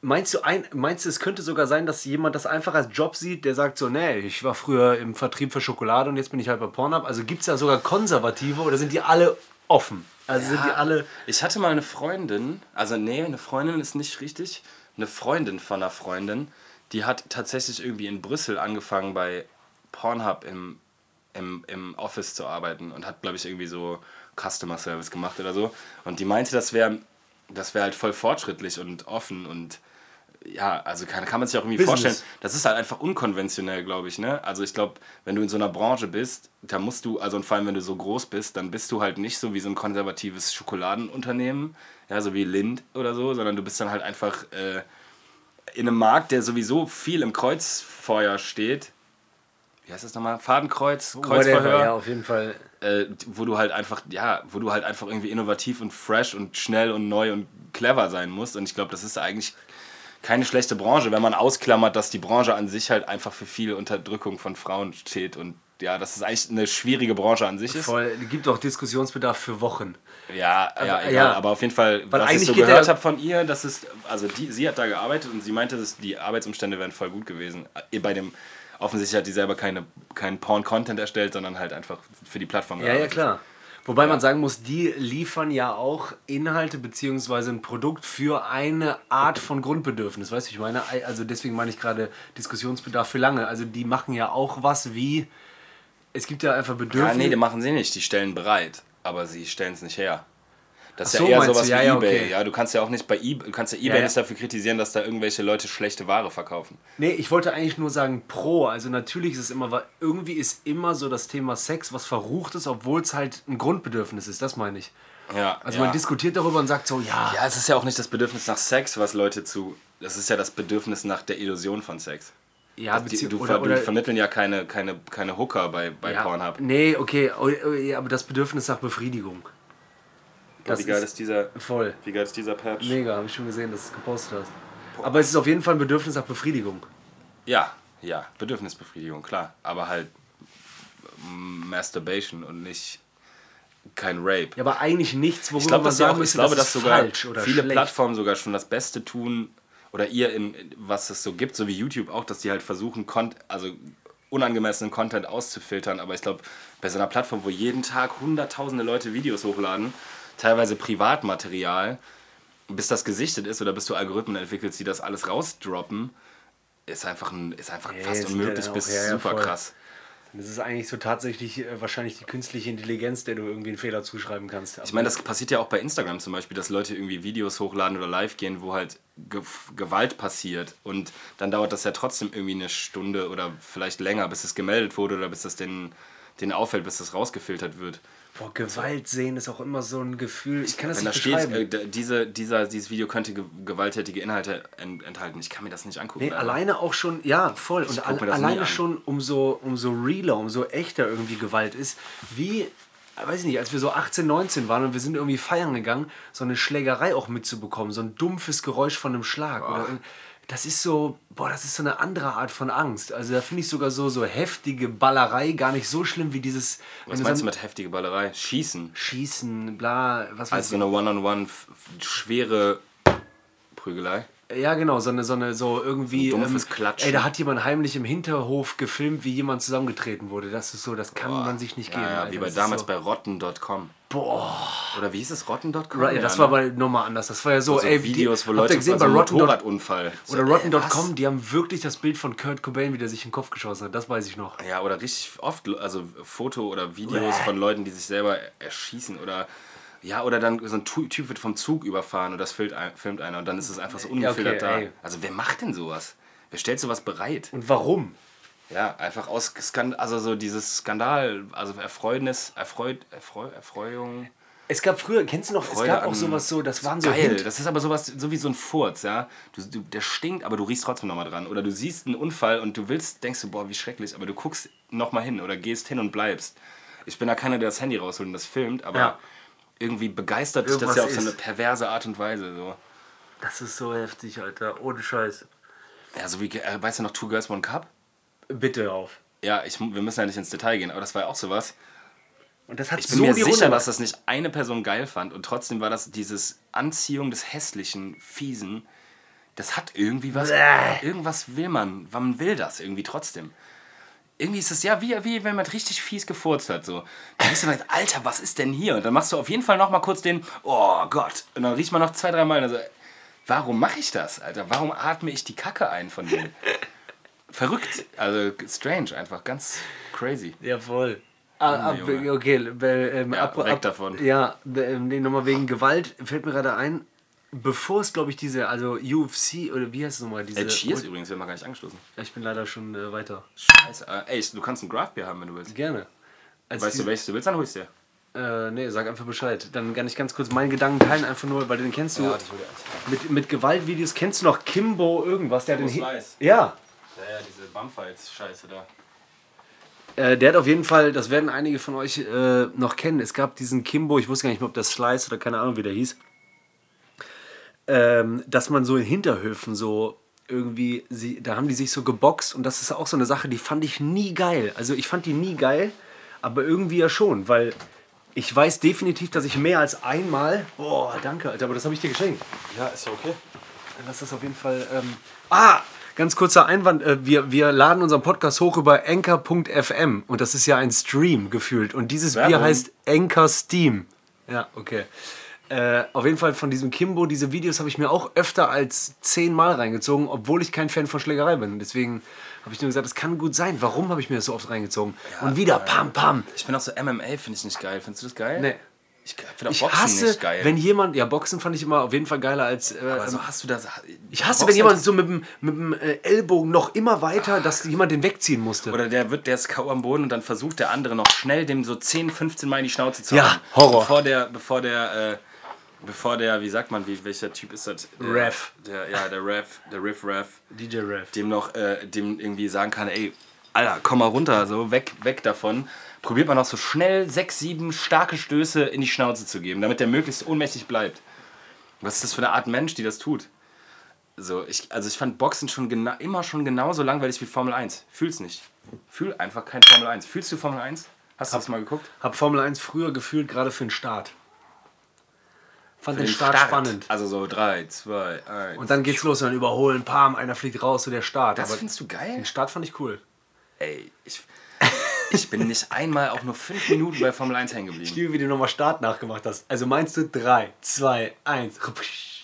meinst du, ein, meinst du, es könnte sogar sein, dass jemand das einfach als Job sieht, der sagt so, nee, ich war früher im Vertrieb für Schokolade und jetzt bin ich halt bei Pornhub. Also gibt es da sogar Konservative oder sind die alle offen? Also sind die alle... Ich hatte mal eine Freundin, also nee, eine Freundin ist nicht richtig, eine Freundin von einer Freundin, die hat tatsächlich irgendwie in Brüssel angefangen bei Pornhub im, im, im Office zu arbeiten und hat, glaube ich, irgendwie so Customer Service gemacht oder so. Und die meinte, das wäre das wär halt voll fortschrittlich und offen und ja, also kann, kann man sich auch irgendwie Business. vorstellen. Das ist halt einfach unkonventionell, glaube ich. Ne? Also ich glaube, wenn du in so einer Branche bist, da musst du, also und vor allem wenn du so groß bist, dann bist du halt nicht so wie so ein konservatives Schokoladenunternehmen, ja, so wie Lind oder so, sondern du bist dann halt einfach äh, in einem Markt, der sowieso viel im Kreuzfeuer steht. Wie heißt das nochmal? Fadenkreuz, Kreuzverhör Whatever, ja, auf jeden Fall. äh, wo du halt einfach, ja, wo du halt einfach irgendwie innovativ und fresh und schnell und neu und clever sein musst. Und ich glaube, das ist eigentlich keine schlechte Branche, wenn man ausklammert, dass die Branche an sich halt einfach für viel Unterdrückung von Frauen steht und ja, dass es eigentlich eine schwierige Branche an sich ist. Voll, gibt auch Diskussionsbedarf für Wochen. Ja, ja, egal. ja. aber auf jeden Fall, Weil was ich so gehört habe von ihr, das ist, also die, sie hat da gearbeitet und sie meinte, dass die Arbeitsumstände wären voll gut gewesen. Bei dem, offensichtlich hat die selber keine, keinen Porn-Content erstellt, sondern halt einfach für die Plattform Ja, ja, gearbeitet. klar. Wobei man sagen muss, die liefern ja auch Inhalte beziehungsweise ein Produkt für eine Art von Grundbedürfnis. Weißt du, ich meine, also deswegen meine ich gerade Diskussionsbedarf für lange. Also die machen ja auch was wie, es gibt ja einfach Ja, Bedürfnisse. nee, die machen sie nicht. Die stellen bereit, aber sie stellen es nicht her. Das ist so, ja eher sowas? Ja, wie ja, eBay. okay. Ja, du kannst ja auch nicht bei eBay, du kannst ja eBay ja. nicht dafür kritisieren, dass da irgendwelche Leute schlechte Ware verkaufen. Nee, ich wollte eigentlich nur sagen pro. Also natürlich ist es immer, weil irgendwie ist immer so das Thema Sex was verrucht ist, obwohl es halt ein Grundbedürfnis ist. Das meine ich. Ja, Also man diskutiert darüber und sagt so, ja, Ja, es ist ja auch nicht das Bedürfnis nach Sex, was Leute zu. Das ist ja das Bedürfnis nach der Illusion von Sex. ja, Die, bezieh- du, oder, oder, die vermitteln ja keine, keine, keine Hooker bei, bei Pornhub. Nee, okay, oh, oh, aber das Bedürfnis nach Befriedigung. Das wie geil ist- ist dieser. Voll. Wie geil ist dieser Patch? Mega, habe ich schon gesehen, dass du es gepostet hast. Aber es ist auf jeden Fall ein Bedürfnis nach Befriedigung. Ja, ja, Bedürfnisbefriedigung, klar. Aber halt mm, Masturbation und nicht kein Rape. Ja, aber eigentlich nichts, worüber Ich glaube, man sagen müsste, glaube, das dass sogar falsch oder viele schlecht. Plattformen sogar schon das Beste tun oder ihr in was es so gibt, so wie YouTube auch, dass die halt versuchen, also unangemessenen Content auszufiltern. Aber ich glaube, bei so einer Plattform, wo jeden Tag hunderttausende Leute Videos hochladen, teilweise Privatmaterial, bis das gesichtet ist oder bis du Algorithmen entwickelst, die das alles rausdroppen, ist einfach, ein, ist einfach Ja, fast unmöglich bis ja, ja, super voll. krass. Das ist eigentlich so tatsächlich äh, wahrscheinlich die künstliche Intelligenz, der du irgendwie einen Fehler zuschreiben kannst. Ich meine, das passiert ja auch bei Instagram zum Beispiel, dass Leute irgendwie Videos hochladen oder live gehen, wo halt Ge Gewalt passiert. Und dann dauert das ja trotzdem irgendwie eine Stunde oder vielleicht länger, bis es gemeldet wurde oder bis das denen, denen auffällt, bis das rausgefiltert wird. Boah, Gewalt sehen ist auch immer so ein Gefühl. Ich kann das Wenn da nicht steht, beschreiben. äh, d- diese, dieser, dieses Video könnte ge gewalttätige Inhalte en enthalten, ich kann mir das nicht angucken. Nee, alleine auch schon, ja, voll. Und guck al alleine schon, umso, umso realer, umso echter irgendwie Gewalt ist, wie, weiß ich nicht, als wir so 18, 19 waren und wir sind irgendwie feiern gegangen, so eine Schlägerei auch mitzubekommen, so ein dumpfes Geräusch von einem Schlag. Oder, das ist so, boah, das ist so eine andere Art von Angst. Also da finde ich sogar so, so heftige Ballerei gar nicht so schlimm wie dieses, Was meinst du ein mit heftige Ballerei? Schießen. Schießen, bla, was weiß Also so eine One-on-One, schwere Prügelei. Ja, genau, so eine, so eine, so irgendwie. ähm, So dumpfes Klatschen. Ey, da hat jemand heimlich im Hinterhof gefilmt, wie jemand zusammengetreten wurde. Das ist so, das kann man sich nicht Ja, geben. ja, Alter. wie bei damals so, bei rotten.com. Boah. Oder wie hieß es? Rotten.com? Right, das Ja, war ne? bei nochmal anders. Das war ja so, so ey, Videos, wo Leute gesehen bei so Rotten. Motorradunfall. So, Oder ey, Rotten.com, die haben wirklich das Bild von Kurt Cobain, wie der sich in den Kopf geschossen hat. Das weiß ich noch. Ja, oder richtig oft, also Foto oder Videos von Leuten, die sich selber erschießen oder ja, oder dann so ein Typ wird vom Zug überfahren und das filmt, ein, filmt einer und dann ist es einfach so ungefiltert okay, da. ey. Also wer macht denn sowas? Wer stellt sowas bereit? Und warum? Ja, einfach aus Skandal, also so dieses Skandal, also Erfreunis, Erfreut, Erfreu, Erfreuung. Es gab früher, kennst du noch, es Freude gab auch sowas so, das waren so Geil, Hint- das ist aber sowas, so wie so ein Furz, ja. Du, du, der stinkt, aber du riechst trotzdem nochmal dran. Oder du siehst einen Unfall und du willst, denkst du, boah, wie schrecklich, aber du guckst nochmal hin oder gehst hin und bleibst. Ich bin da keiner, der das Handy rausholt und das filmt, aber Ja. irgendwie begeistert dich das ja auf so eine perverse Art und Weise. So. Das ist so heftig, Alter. Ohne Scheiß. Ja, so wie, äh, weißt du noch, Two Girls One Cup? Bitte auf. Ja, ich, wir müssen ja nicht ins Detail gehen, aber das war ja auch sowas. Und das hat Ich bin so mir sicher, Runde dass das nicht eine Person geil fand und trotzdem war das dieses Anziehung des hässlichen, fiesen. Das hat irgendwie was. Bäh. Irgendwas will man. Man will das irgendwie trotzdem. Irgendwie ist es ja wie, wie wenn man richtig fies gefurzt hat. So. Dann bist du dann, Alter, was ist denn hier? Und dann machst du auf jeden Fall noch mal kurz den, oh Gott. Und dann riecht man noch zwei, drei Mal. Also, warum mache ich das, Alter? Warum atme ich die Kacke ein von denen? Verrückt. Also strange einfach. Ganz crazy. Ja, voll. Ah, ab, Junge. okay, ähm, Ja, ab, weg ab, davon. Ja, ähm, nee, nochmal wegen Gewalt fällt mir gerade ein, bevor es, glaube ich, diese, also UFC, oder wie heißt es nochmal? Diese, Äh, Cheers übrigens, wir haben gar nicht angestoßen. Ich bin leider schon äh, weiter. Scheiße. Äh, ey, du kannst ein Craft-Bier haben, wenn du willst. Gerne. Als Weißt du, welches du willst, dann hol ich dir. Äh, nee, sag einfach Bescheid. Dann kann ich ganz kurz meinen Gedanken teilen, einfach nur, weil den kennst du mit, mit Gewaltvideos. Kennst du noch Kimbo irgendwas? Der hat den Slice. Ja. Ja, ja, diese Bumfights-Scheiße da. Äh, der hat auf jeden Fall, das werden einige von euch äh, noch kennen. Es gab diesen Kimbo, ich wusste gar nicht mehr, ob das Slice oder keine Ahnung, wie der hieß. Ähm, dass man so in Hinterhöfen so irgendwie, sie, da haben die sich so geboxt und das ist auch so eine Sache, die fand ich nie geil. Also ich fand die nie geil, aber irgendwie ja schon, weil ich weiß definitiv, dass ich mehr als einmal. Boah, danke, Alter, aber das habe ich dir geschenkt. Ja, ist ja okay. Dann lass das auf jeden Fall. Ähm, ah! Ganz kurzer Einwand, äh, wir, wir laden unseren Podcast hoch über anchor.fm und das ist ja ein Stream gefühlt. Und dieses Bier Werbung. heißt Anchor Steam. Ja, okay. Äh, auf jeden Fall von diesem Kimbo, diese Videos habe ich mir auch öfter als zehnmal reingezogen, obwohl ich kein Fan von Schlägerei bin. Deswegen habe ich nur gesagt, das kann gut sein. Warum habe ich mir das so oft reingezogen? und wieder pam, pam. Ich bin auch so MMA, finde ich nicht geil. Findest du das geil? Nee. Ich finde auch Ich Boxen hasse, wenn jemand, ja, Boxen fand ich immer auf jeden Fall geiler als. Äh, Aber so hast du das. Ich hasse, Boxen wenn jemand so mit dem, mit dem äh, Ellbogen noch immer weiter, dass jemand den wegziehen musste. Oder der wird, der ist K.O. am Boden und dann versucht der andere noch schnell dem so 10, 15 Mal in die Schnauze zu Ja, hauen. Horror. Bevor der, bevor der, äh, bevor der, wie sagt man, wie, welcher Typ ist das? Der, Ref. Der, ja, der Ref, der Riff Ref. DJ Rev. dem noch, äh, dem irgendwie sagen kann, ey, Alter, komm mal runter, so weg, weg davon. Probiert man noch so schnell sechs, sieben starke Stöße in die Schnauze zu geben, damit der möglichst ohnmächtig bleibt. Was ist das für eine Art Mensch, die das tut? So, ich, also ich fand Boxen schon gena immer schon genauso langweilig wie Formel 1. Fühl's nicht. Fühl einfach kein Formel 1. Fühlst du Formel 1? Hast du das mal geguckt? Hab Formel 1 früher gefühlt, gerade für den Start. Fand den, Den Start, spannend. Also so 3, 2, 1. Und dann geht's los und dann überholen, pam, einer fliegt raus, so der Start. das Aber findest du geil? den Start fand ich cool. Ey, ich, ich bin nicht einmal auch nur 5 Minuten bei Formel 1 hängen geblieben. Ich liebe, wie du nochmal Start nachgemacht hast. Also meinst du 3, 2, 1.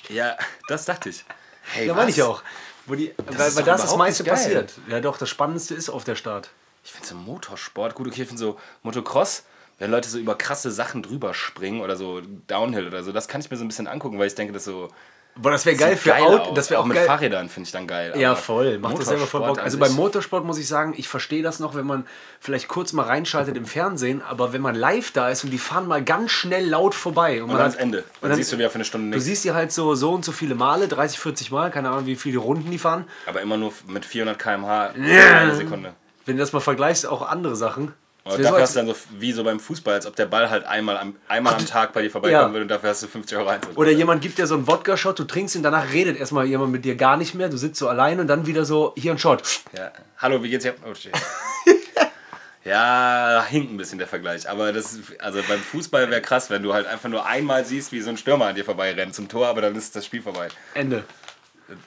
Ja, das dachte ich. Hey, Ja, meine ich auch. Wo die, weil ist weil das das meiste passiert. Ja doch, das Spannendste ist auf der Start. Ich finde so Motorsport, gut, okay, ich finde so Motocross, wenn Leute so über krasse Sachen drüber springen oder so Downhill oder so, das kann ich mir so ein bisschen angucken, weil ich denke, das so. Boah, das wäre geil für Auto. aus. Das wäre auch, mit geil. Fahrrädern finde ich dann geil. Ja, voll. Macht das selber voll Bock. Also beim Motorsport muss ich sagen, ich verstehe das noch, wenn man vielleicht kurz mal reinschaltet im Fernsehen, aber wenn man live da ist und die fahren mal ganz schnell laut vorbei. Und, man dann hat- Ende. Dann siehst du wieder für eine Stunde Du nichts. siehst die halt so, so und so viele Male, 30, 40 Mal, keine Ahnung, wie viele Runden die fahren. Aber immer nur mit 400 km/h eine Sekunde. Wenn du das mal vergleichst, auch andere Sachen. So, dafür als- hast du dann so wie so beim Fußball, als ob der Ball halt einmal am, einmal am Tag bei dir vorbeikommen Ja. würde und dafür hast du 50 Euro Einsatz. oder jemand gibt dir so einen Wodka-Shot, du trinkst ihn, danach redet erstmal jemand mit dir gar nicht mehr, du sitzt so allein und dann wieder so, hier ein Shot. Ja. Hallo, wie geht's dir? Oh, shit. ja, hinkt ein bisschen der Vergleich. Aber das also beim Fußball wäre krass, wenn du halt einfach nur einmal siehst, wie so ein Stürmer an dir vorbei rennt zum Tor, aber dann ist das Spiel vorbei. Ende.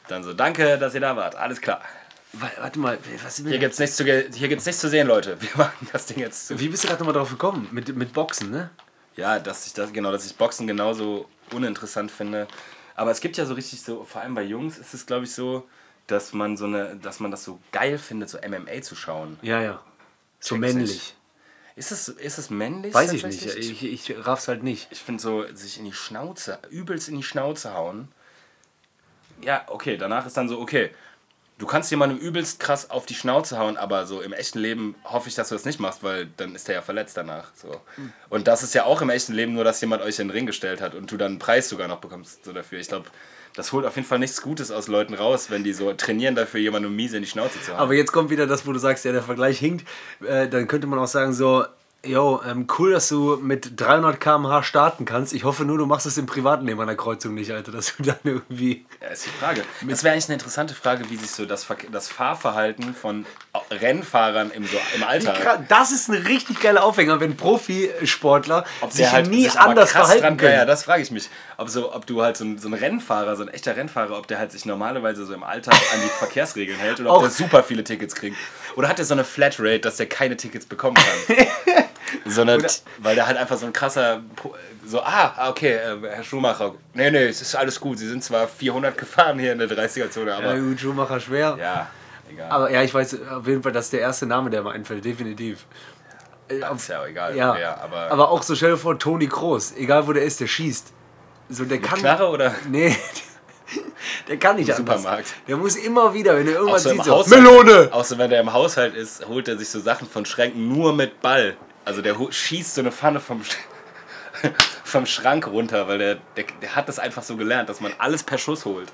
Dann so, danke, dass ihr da wart. Alles klar. Wa- Warte mal, was ist Hier gibt's nichts zu, hier gibt's nichts zu sehen, Leute. Wir machen das Ding jetzt zu. Wie bist du gerade nochmal drauf gekommen? Mit, mit Boxen, ne? Ja, dass ich das, genau, dass ich Boxen genauso uninteressant finde. Aber es gibt ja so richtig so, vor allem bei Jungs ist es, glaube ich, so, dass man so eine, dass man das so geil findet, so MMA zu schauen. Ja, ja. So Check's männlich. nicht. Ist es, ist es männlich? Weiß ich nicht. Ich, ich raff's halt nicht. Ich finde so, sich in die Schnauze, übelst in die Schnauze hauen. Ja, okay, danach ist dann so, okay, du kannst jemandem übelst krass auf die Schnauze hauen, aber so im echten Leben hoffe ich, dass du das nicht machst, weil dann ist der ja verletzt danach. So. Und das ist ja auch im echten Leben nur, dass jemand euch in den Ring gestellt hat und du dann einen Preis sogar noch bekommst so dafür. Ich glaube, das holt auf jeden Fall nichts Gutes aus Leuten raus, wenn die so trainieren dafür, jemandem miese in die Schnauze zu hauen. Aber jetzt kommt wieder das, wo du sagst, ja, der Vergleich hinkt. Äh, dann könnte man auch sagen, so, yo, ähm, cool, dass du mit 300 km/h starten kannst. Ich hoffe nur, du machst es im privaten Leben an der Kreuzung nicht, Alter, dass du dann irgendwie. Ja, ist die Frage. Das wäre eigentlich eine interessante Frage, wie sich so das, Verke- das Fahrverhalten von Rennfahrern im, so, im Alltag. Das ist ein richtig geiler Aufhänger, wenn Profisportler sich der halt nie sich anders verhalten dran, können. Ja, das frage ich mich. Ob, so, ob du halt so ein, so ein Rennfahrer, so ein echter Rennfahrer, ob der halt sich normalerweise so im Alltag an die Verkehrsregeln hält oder ob Auch- der super viele Tickets kriegt. Oder hat der so eine Flatrate, dass der keine Tickets bekommen kann? so eine, weil der halt einfach so ein krasser, so, ah, okay, äh, Herr Schumacher, nee, nee, es ist alles gut. Sie sind zwar 400 gefahren hier in der 30er-Zone, Ja, aber gut, Schumacher schwer. ja, egal. Aber ja, ich weiß auf jeden Fall, das ist der erste Name, der mir einfällt, definitiv. Äh, Das ist ja auch egal. Ja, wer, aber, aber, auch so dir vor, Toni Kroos, egal wo der ist, der schießt. So, der kann. Knarre oder? Nee, der kann nicht Im anders. Supermarkt. Der muss immer wieder, wenn er irgendwas so sieht, so, Haushalt, Melone! So, wenn der im Haushalt ist, holt er sich so Sachen von Schränken nur mit Ball. Also der schießt so eine Pfanne vom, Sch- vom Schrank runter, weil der, der, der hat das einfach so gelernt, dass man alles per Schuss holt.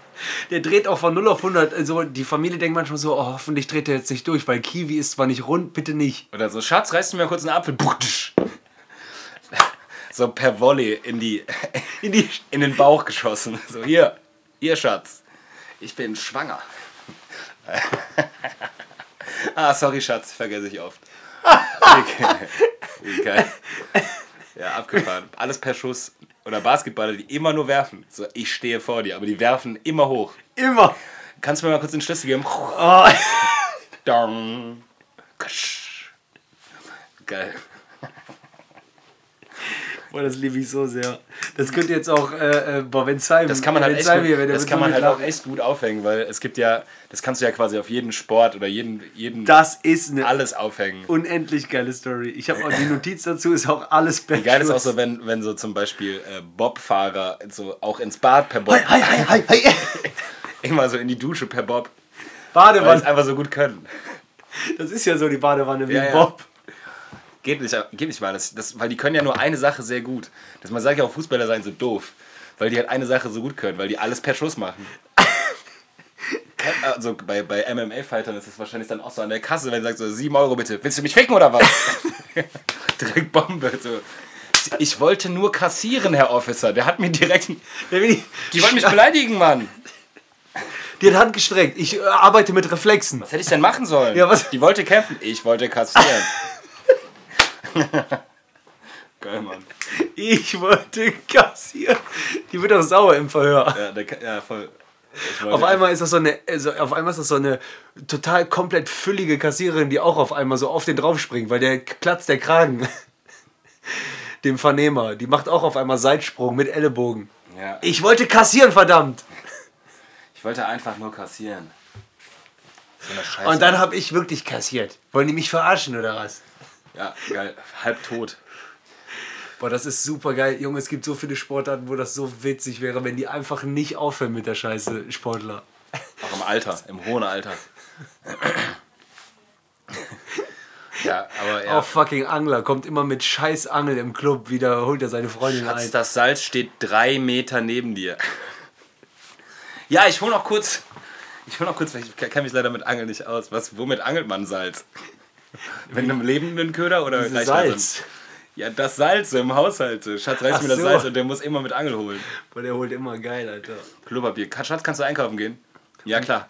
Der dreht auch von 0 auf 100. Also die Familie denkt manchmal so, oh, hoffentlich dreht er jetzt nicht durch, weil Kiwi ist zwar nicht rund, bitte nicht. Oder so, Schatz, reißt du mir kurz einen Apfel? So per Volley in, die, in, die, in den Bauch geschossen. So, hier, hier, Schatz. Ich bin schwanger. ah, sorry, Schatz, vergesse ich oft. Wie geil. Ja, abgefahren. Alles per Schuss. Oder Basketballer, die immer nur werfen. So, ich stehe vor dir, aber die werfen immer hoch. Immer. Kannst du mir mal kurz den Schlüssel geben? Oh. Dong. Geil. Boah, das liebe ich so sehr. Das könnte jetzt auch, äh, äh, boah, wenn Simon, Das kann man halt echt, Simon gut, das kann man halt auch echt gut aufhängen, weil es gibt ja, das kannst du ja quasi auf jeden Sport oder jeden, jeden Das ist eine alles aufhängen. unendlich geile Story. Ich habe auch die Notiz dazu, ist auch alles Wie geil ist auch so, wenn, wenn so zum Beispiel äh, Bobfahrer so auch ins Bad per Bob, Hi, hi, hi, hi. immer so in die Dusche per Bob, weil Badewanne. einfach so gut können. Das ist ja so die Badewanne wie Ja, ein ja. Geht nicht, geht nicht mal, das, das, weil die können ja nur eine Sache sehr gut. Das, man sagt ja auch, Fußballer seien so doof, weil die halt eine Sache so gut können, weil die alles per Schuss machen. Also bei, bei MMA-Fightern ist es wahrscheinlich dann auch so an der Kasse, wenn du sagst so, 7 Euro bitte, willst du mich ficken oder was? direkt Bombe. So. Ich wollte nur kassieren, Herr Officer. Der hat mir direkt. Will Die wollen mich beleidigen, Mann. Die hat Hand gestreckt. Ich äh, arbeite mit Reflexen. Was hätte ich denn machen sollen? Ja, was- Die wollte kämpfen. Ich wollte kassieren. Geil, Mann. Ich wollte kassieren. Die wird auch sauer im Verhör. Ja, der, ja voll. Auf einmal ist das so eine, also auf einmal ist das so eine total komplett füllige Kassiererin, die auch auf einmal so auf den drauf springt, weil der platzt der Kragen. Dem Vernehmer. Die macht auch auf einmal Seitsprung mit Ellenbogen. Ja. Ich wollte kassieren, verdammt! Ich wollte einfach nur kassieren. So eine Scheiße. Und dann habe ich wirklich kassiert. Wollen die mich verarschen oder was? Ja, geil. Halb tot. Boah, das ist super geil. Junge, es gibt so viele Sportarten, wo das so witzig wäre, wenn die einfach nicht aufhören mit der Scheiße, Sportler. Auch im Alter, im hohen Alter. ja, aber ja. Auch fucking Angler kommt immer mit scheiß Angel im Club wieder, holt er seine Freundin Schatz, ein. das Salz steht drei Meter neben dir. Ja, ich hol noch kurz. Ich hol noch kurz, weil ich kenne mich leider mit Angeln nicht aus. Was, womit angelt man Salz? Mit einem lebenden Köder oder Diese reicht da so ein- Salz. Ja, das Salz im Haushalt. Schatz, reiß Ach mir das so. Salz und der muss immer mit Angel holen. Boah, der holt immer geil, Alter. Klopapier. Schatz, kannst du einkaufen gehen? Ja, klar.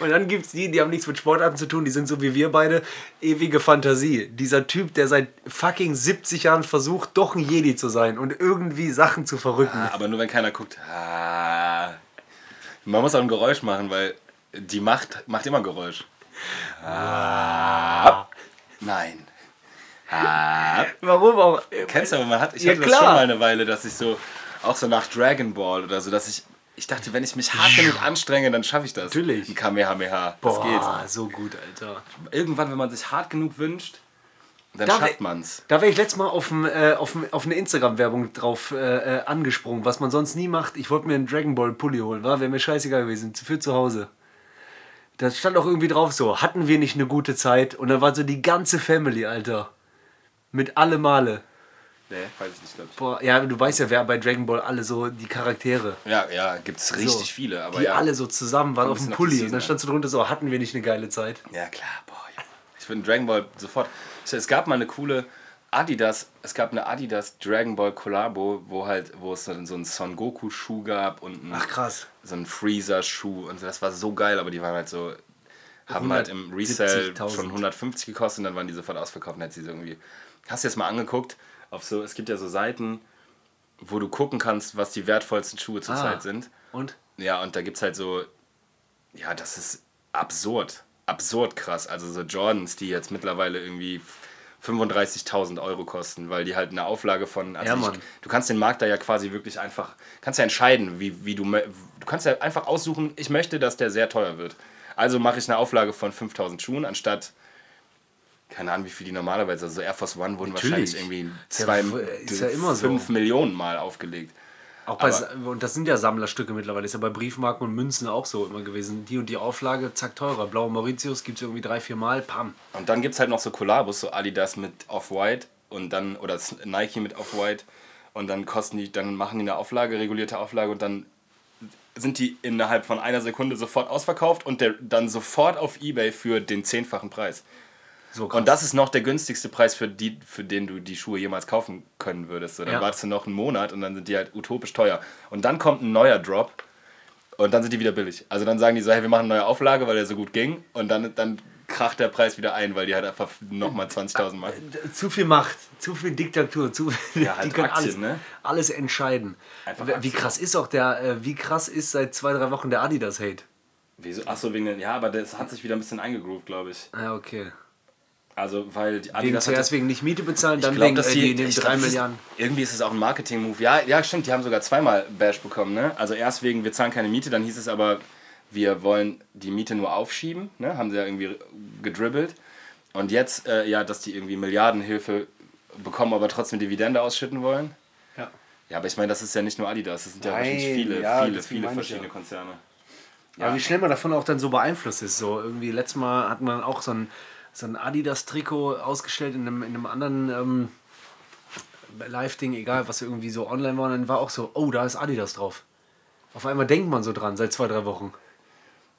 Und dann gibt es die, die haben nichts mit Sportarten zu tun, die sind so wie wir beide, ewige Fantasie. Dieser Typ, der seit fucking 70 Jahren versucht, doch ein Jedi zu sein und irgendwie Sachen zu verrücken. Aber nur wenn keiner guckt. Ah. Man muss auch ein Geräusch machen, weil die Macht macht immer Geräusch. Ah. Nein. Ah. Warum auch? Kennst du aber, man hat, ich Ja, hatte das klar. schon mal eine Weile, dass ich so, auch so nach Dragon Ball oder so, dass ich, ich dachte, wenn ich mich hart genug anstrenge, dann schaffe ich das. Natürlich. Ein Kamehameha. Das Boah, so gut, Alter. geht. Irgendwann, wenn man sich hart genug wünscht, dann Da schafft man's. Da wäre ich letztes Mal auf, ein, äh, auf, ein, auf eine Instagram-Werbung drauf äh, äh, angesprungen, was man sonst nie macht. Ich wollte mir einen Dragon Ball Pulli holen, war wäre mir scheißegal gewesen, für zu Hause. Da stand auch irgendwie drauf so, hatten wir nicht eine gute Zeit? Und dann war so die ganze Family, Alter. Mit alle Male. Nee, weiß ich nicht, glaube ich. Boah, ja, du weißt ja, wer bei Dragon Ball alle so die Charaktere. Ja, ja, gibt's richtig so, viele, aber die ja. alle so zusammen waren auf dem Pulli. Und dann an. stand so drunter so, hatten wir nicht eine geile Zeit? Ja, klar, boah, ja. Ich finde Dragon Ball sofort. Es gab mal eine coole Adidas, es gab eine Adidas Dragon Ball Collabo, wo halt, wo es dann so einen Son Goku Schuh gab und einen, Ach krass. So einen Freezer Schuh und so. das war so geil, aber die waren halt so, haben halt im Resell 170.000. schon 150 gekostet und dann waren die sofort ausverkauft und hat sie so irgendwie. Hast du jetzt mal angeguckt, auf so, es gibt ja so Seiten, wo du gucken kannst, was die wertvollsten Schuhe zurzeit Ah. sind. Und? Ja, und da gibt es halt so, ja, das ist absurd. Absurd krass. Also so Jordans, die jetzt mittlerweile irgendwie 35.000 Euro kosten, weil die halt eine Auflage von. Also Ja, ich, Mann. du kannst den Markt da ja quasi wirklich einfach. Kannst ja entscheiden, wie, wie du. Du kannst ja einfach aussuchen, ich möchte, dass der sehr teuer wird. Also mache ich eine Auflage von 5000 Schuhen anstatt. Keine Ahnung, wie viel die normalerweise. Also Air Force One wurden Natürlich. wahrscheinlich irgendwie ja- zwei, ist ja immer so. fünf Millionen Mal aufgelegt. Auch bei, Aber- und das sind ja Sammlerstücke mittlerweile, ist ja bei Briefmarken und Münzen auch so immer gewesen. Die und die Auflage, zack, teurer. Blaue Mauritius gibt es irgendwie drei, vier Mal, pam. Und dann gibt es halt noch so Kollabos, so Adidas mit Off-White und dann, oder Nike mit Off-White und dann kosten die, dann machen die eine Auflage, regulierte Auflage und dann sind die innerhalb von einer Sekunde sofort ausverkauft und der, dann sofort auf Ebay für den zehnfachen Preis. So Und das ist noch der günstigste Preis, für, die, für den du die Schuhe jemals kaufen können würdest. So, dann Ja. wartest du noch einen Monat und dann sind die halt utopisch teuer. Und dann kommt ein neuer Drop und dann sind die wieder billig. Also dann sagen die so, hey, wir machen eine neue Auflage, weil der so gut ging. Und dann, dann kracht der Preis wieder ein, weil die halt einfach nochmal 20.000 machen. Zu viel Macht, zu viel Diktatur, zu viel, Ja, halt die können Aktien, alles, ne? alles entscheiden. Wie krass ist auch der, äh, wie krass ist seit zwei, drei Wochen der Adidas-Hate? Wieso? Achso, wegen den, ja, aber das hat sich wieder ein bisschen eingegroovt, glaube ich. Ja, okay. Also, weil die Wegen, Adidas hatte- zuerst wegen nicht Miete bezahlen, dann glaub, wegen dass äh, die, die, drei glaub, das Milliarden. Ist, irgendwie ist es auch ein Marketing-Move. Ja, ja, stimmt, die haben sogar zweimal Bash bekommen. Ne? Also erst wegen, wir zahlen keine Miete, dann hieß es aber, wir wollen die Miete nur aufschieben. Ne? Haben sie ja irgendwie gedribbelt. Und jetzt, äh, ja, dass die irgendwie Milliardenhilfe bekommen, aber trotzdem Dividende ausschütten wollen. Ja. Ja, aber ich meine, das ist ja nicht nur Adidas, das sind ja Nein, wahrscheinlich viele, ja, viele, viele verschiedene ja. Konzerne. Aber wie schnell man davon auch dann so beeinflusst ist. So irgendwie letztes Mal hat man auch so ein, so ein Adidas-Trikot ausgestellt in einem, in einem anderen ähm, Live-Ding, egal was irgendwie so online war. Und dann war auch so, oh, da ist Adidas drauf. Auf einmal denkt man so dran, seit zwei, drei Wochen.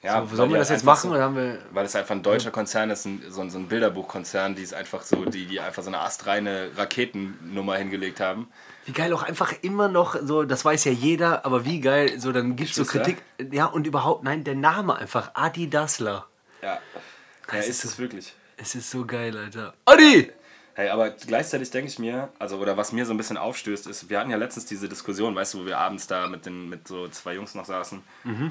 Ja, so, sollen wir das jetzt machen so- oder haben wir. Weil es einfach ein deutscher Konzern ist, ein, so, ein- so ein Bilderbuchkonzern, die es einfach so, die, die einfach so eine astreine Raketennummer hingelegt haben. Wie geil auch einfach immer noch so, das weiß ja jeder, aber wie geil, so dann gibt es so? Kritik. Ja, und überhaupt, nein, der Name einfach, Adidasler. Ja. Ja, ist es wirklich. Es ist so geil, Alter. Adi! Hey, aber gleichzeitig denke ich mir, also oder was mir so ein bisschen aufstößt, ist, wir hatten ja letztens diese Diskussion, weißt du, wo wir abends da mit, den, mit so zwei Jungs noch saßen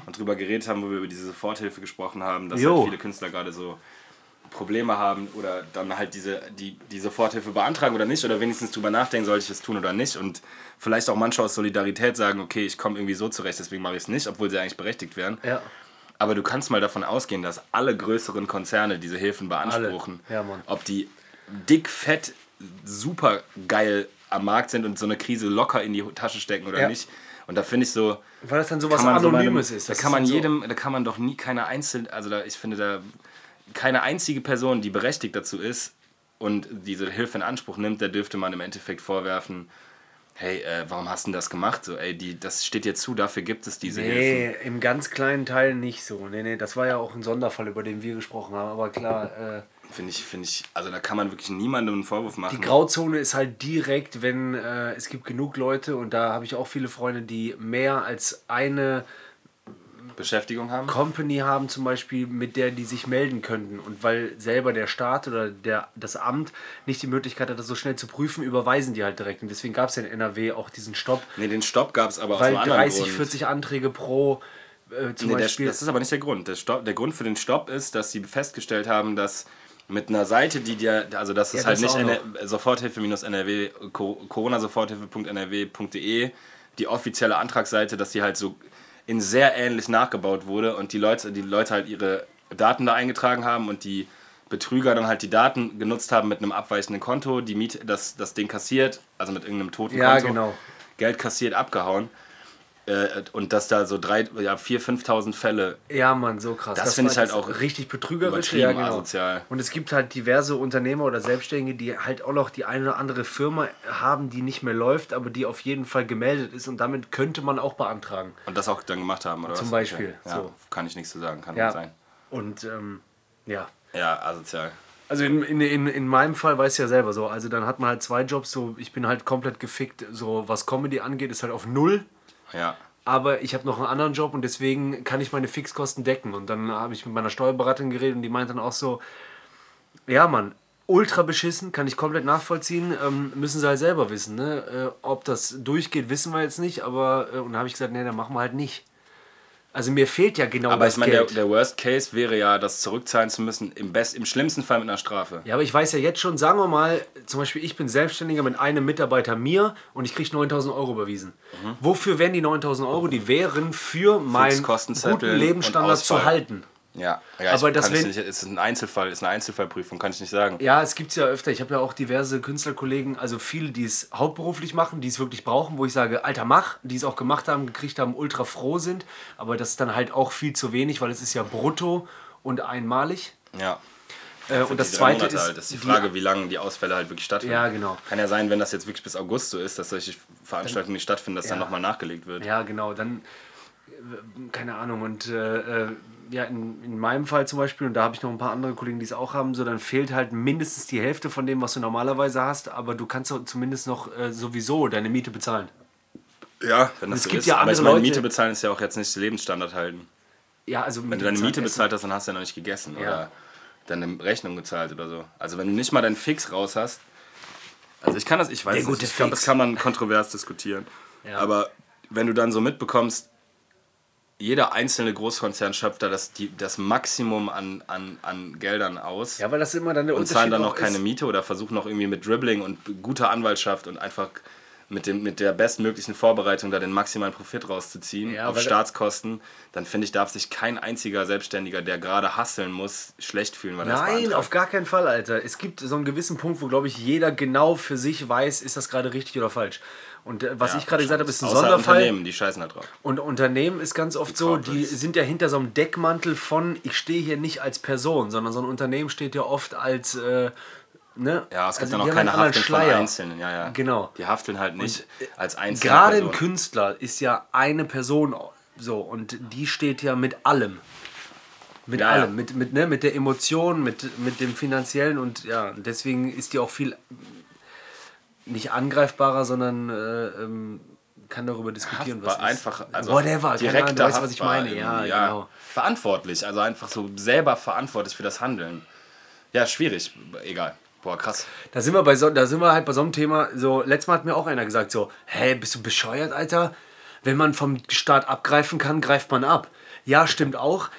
und drüber geredet haben, wo wir über diese Soforthilfe gesprochen haben, dass halt viele Künstler gerade so Probleme haben oder dann halt diese, die, die Soforthilfe beantragen oder nicht oder wenigstens drüber nachdenken, soll ich es tun oder nicht und vielleicht auch manche aus Solidarität sagen, okay, ich komme irgendwie so zurecht, deswegen mache ich es nicht, obwohl sie eigentlich berechtigt wären. Ja. Aber du kannst mal davon ausgehen, dass alle größeren Konzerne diese Hilfen beanspruchen. Ja. Ob die dick, fett, super geil am Markt sind und so eine Krise locker in die Tasche stecken oder Ja. nicht. Und da finde ich so. Weil das dann sowas man so Anonymes meinem- ist. Da kann man so- jedem, da kann man doch nie keine einzelne, also da, ich finde da keine einzige Person, die berechtigt dazu ist und diese Hilfe in Anspruch nimmt, der dürfte man im Endeffekt vorwerfen, hey, äh, warum hast du das gemacht? So, ey, die, das steht dir zu, dafür gibt es diese Hilfen. Nee, im ganz kleinen Teil nicht so. Nee, nee, das war ja auch ein Sonderfall, über den wir gesprochen haben. Aber klar, äh, Finde ich, finde ich, also da kann man wirklich niemandem einen Vorwurf machen. die Grauzone ist halt direkt, wenn äh, es gibt genug Leute und da habe ich auch viele Freunde, die mehr als eine Beschäftigung haben. Company haben zum Beispiel, mit der die sich melden könnten. Und weil selber der Staat oder der, das Amt nicht die Möglichkeit hat, das so schnell zu prüfen, überweisen die halt direkt. Und deswegen gab es ja in NRW auch diesen Stopp. Nee, den Stopp gab es aber aus weil einem anderen 30, Grund. 40 Anträge pro äh, zum Nee, der, Beispiel. das ist aber nicht der Grund. Der, Stopp, der Grund für den Stopp ist, dass sie festgestellt haben, dass mit einer Seite, die dir, also das ist Ja, halt das nicht Soforthilfe-NRW, Co- coronasoforthilfe.nrw.de, die offizielle Antragsseite, dass die halt so in sehr ähnlich nachgebaut wurde und die Leute, die Leute halt ihre Daten da eingetragen haben und die Betrüger dann halt die Daten genutzt haben mit einem abweichenden Konto, die Miete, das, das Ding kassiert, also mit irgendeinem toten Ja, Konto, genau. Geld kassiert, abgehauen. Äh, und dass da so drei, ja, 4.000, 5.000 Fälle Ja, Mann, so krass. Das finde war ich halt auch richtig betrügerisch. Ja, genau. asozial. Und es gibt halt diverse Unternehmer oder Selbstständige, die halt auch noch die eine oder andere Firma haben, die nicht mehr läuft, aber die auf jeden Fall gemeldet ist und damit könnte man auch beantragen. Und das auch dann gemacht haben, oder Zum was? Beispiel, Ja, so. kann ich nichts zu sagen, kann Ja. nicht sein. Und ähm, ja. Ja, asozial. Also in, in, in, in meinem Fall weiß ja selber so, also dann hat man halt zwei Jobs, so ich bin halt komplett gefickt, so was Comedy angeht, ist halt auf null. Ja. aber ich habe noch einen anderen Job und deswegen kann ich meine Fixkosten decken. Und dann habe ich mit meiner Steuerberaterin geredet und die meint dann auch so, ja Mann, ultra beschissen, kann ich komplett nachvollziehen, ähm, müssen sie halt selber wissen. Ne? Äh, ob das durchgeht, wissen wir jetzt nicht, aber äh, und dann habe ich gesagt, nee, dann machen wir halt nicht. Also mir fehlt ja genau Aber das ich meine, der, Geld. der Worst Case wäre ja, das zurückzahlen zu müssen, im, best, im schlimmsten Fall mit einer Strafe. ja, aber ich weiß ja jetzt schon, sagen wir mal, zum Beispiel ich bin Selbstständiger mit einem Mitarbeiter mir und ich kriege 9000 Euro überwiesen. Mhm. Wofür wären die 9000 Euro? Die wären für meinen guten Lebensstandard zu halten. Ja, ja Aber ich, das nicht, ist ein Einzelfall, ist eine Einzelfallprüfung, kann ich nicht sagen. Ja, es gibt es ja öfter. Ich habe ja auch diverse Künstlerkollegen, also viele, die es hauptberuflich machen, die es wirklich brauchen, wo ich sage, Alter, mach, die es auch gemacht haben, gekriegt haben, ultra froh sind. Aber das ist dann halt auch viel zu wenig, weil es ist ja brutto und einmalig. Ja. Äh, und das die zweite Monate ist. halt. Das ist die Frage, wie lange die Ausfälle halt wirklich stattfinden. Ja, genau. Kann ja sein, wenn das jetzt wirklich bis August so ist, dass solche Veranstaltungen nicht stattfinden, dass dann Ja. nochmal nachgelegt wird. Ja, genau. Dann, äh, keine Ahnung. Und äh, äh, ja, in, in meinem Fall zum Beispiel, und da habe ich noch ein paar andere Kollegen, die es auch haben, so dann fehlt halt mindestens die Hälfte von dem, was du normalerweise hast, aber du kannst doch zumindest noch äh, sowieso deine Miete bezahlen. Ja, wenn das Es so gibt ist. ja Aber ich andere meine, Leute- Miete bezahlen ist ja auch jetzt nicht Lebensstandard halten. Ja, also Wenn du deine Miete bezahlt hast, dann hast du ja noch nicht gegessen Ja. oder deine Rechnung gezahlt oder so. Also wenn du nicht mal deinen Fix raus hast. Also ich kann das, ich weiß Der nicht, ich glaube, das kann man kontrovers diskutieren. Ja. Aber wenn du dann so mitbekommst, jeder einzelne Großkonzern schöpft da das, die, das Maximum an, an, an Geldern aus Ja, weil das immer dann der und zahlen dann noch keine ist. Miete oder versuchen noch irgendwie mit Dribbling und guter Anwaltschaft und einfach mit, dem, mit der bestmöglichen Vorbereitung da den maximalen Profit rauszuziehen Ja, auf Staatskosten, dann finde ich, darf sich kein einziger Selbstständiger, der gerade hasseln muss, schlecht fühlen, weil Nein, auf gar keinen Fall, Alter. Es gibt so einen gewissen Punkt, wo, glaube ich, jeder genau für sich weiß, ist das gerade richtig oder falsch. Und äh, was Ja, ich gerade gesagt habe, ist ein Außer Sonderfall. Unternehmen, die scheißen da drauf. Und Unternehmen ist ganz oft so, die sind ja hinter so einem Deckmantel von, ich stehe hier nicht als Person, sondern so ein Unternehmen steht ja oft als, äh, ne? Ja, es gibt Also die haben keine anderen Haftung von Einzelnen. Ja, ja. Genau. Die hafteln halt nicht als einzelne Gerade ein. Künstler ist ja eine Person so und die steht ja mit allem. Mit Ja, ja. allem, mit, mit, ne, mit der Emotion, mit, mit dem finanziellen und ja, deswegen ist die auch viel nicht angreifbarer, sondern äh, ähm, kann darüber diskutieren, Haftbar, ist. einfach, also Whatever, keine Ahnung, du weißt, was ich meine. Ja, irgendwie, genau. Verantwortlich, also einfach so selber verantwortlich für das Handeln. Ja, schwierig, egal. Boah, krass. Da sind wir bei so, da sind wir halt bei so einem Thema. So, letztes Mal hat mir auch einer gesagt: so, hä, bist du bescheuert, Alter? Wenn man vom Staat abgreifen kann, greift man ab. Ja, stimmt auch.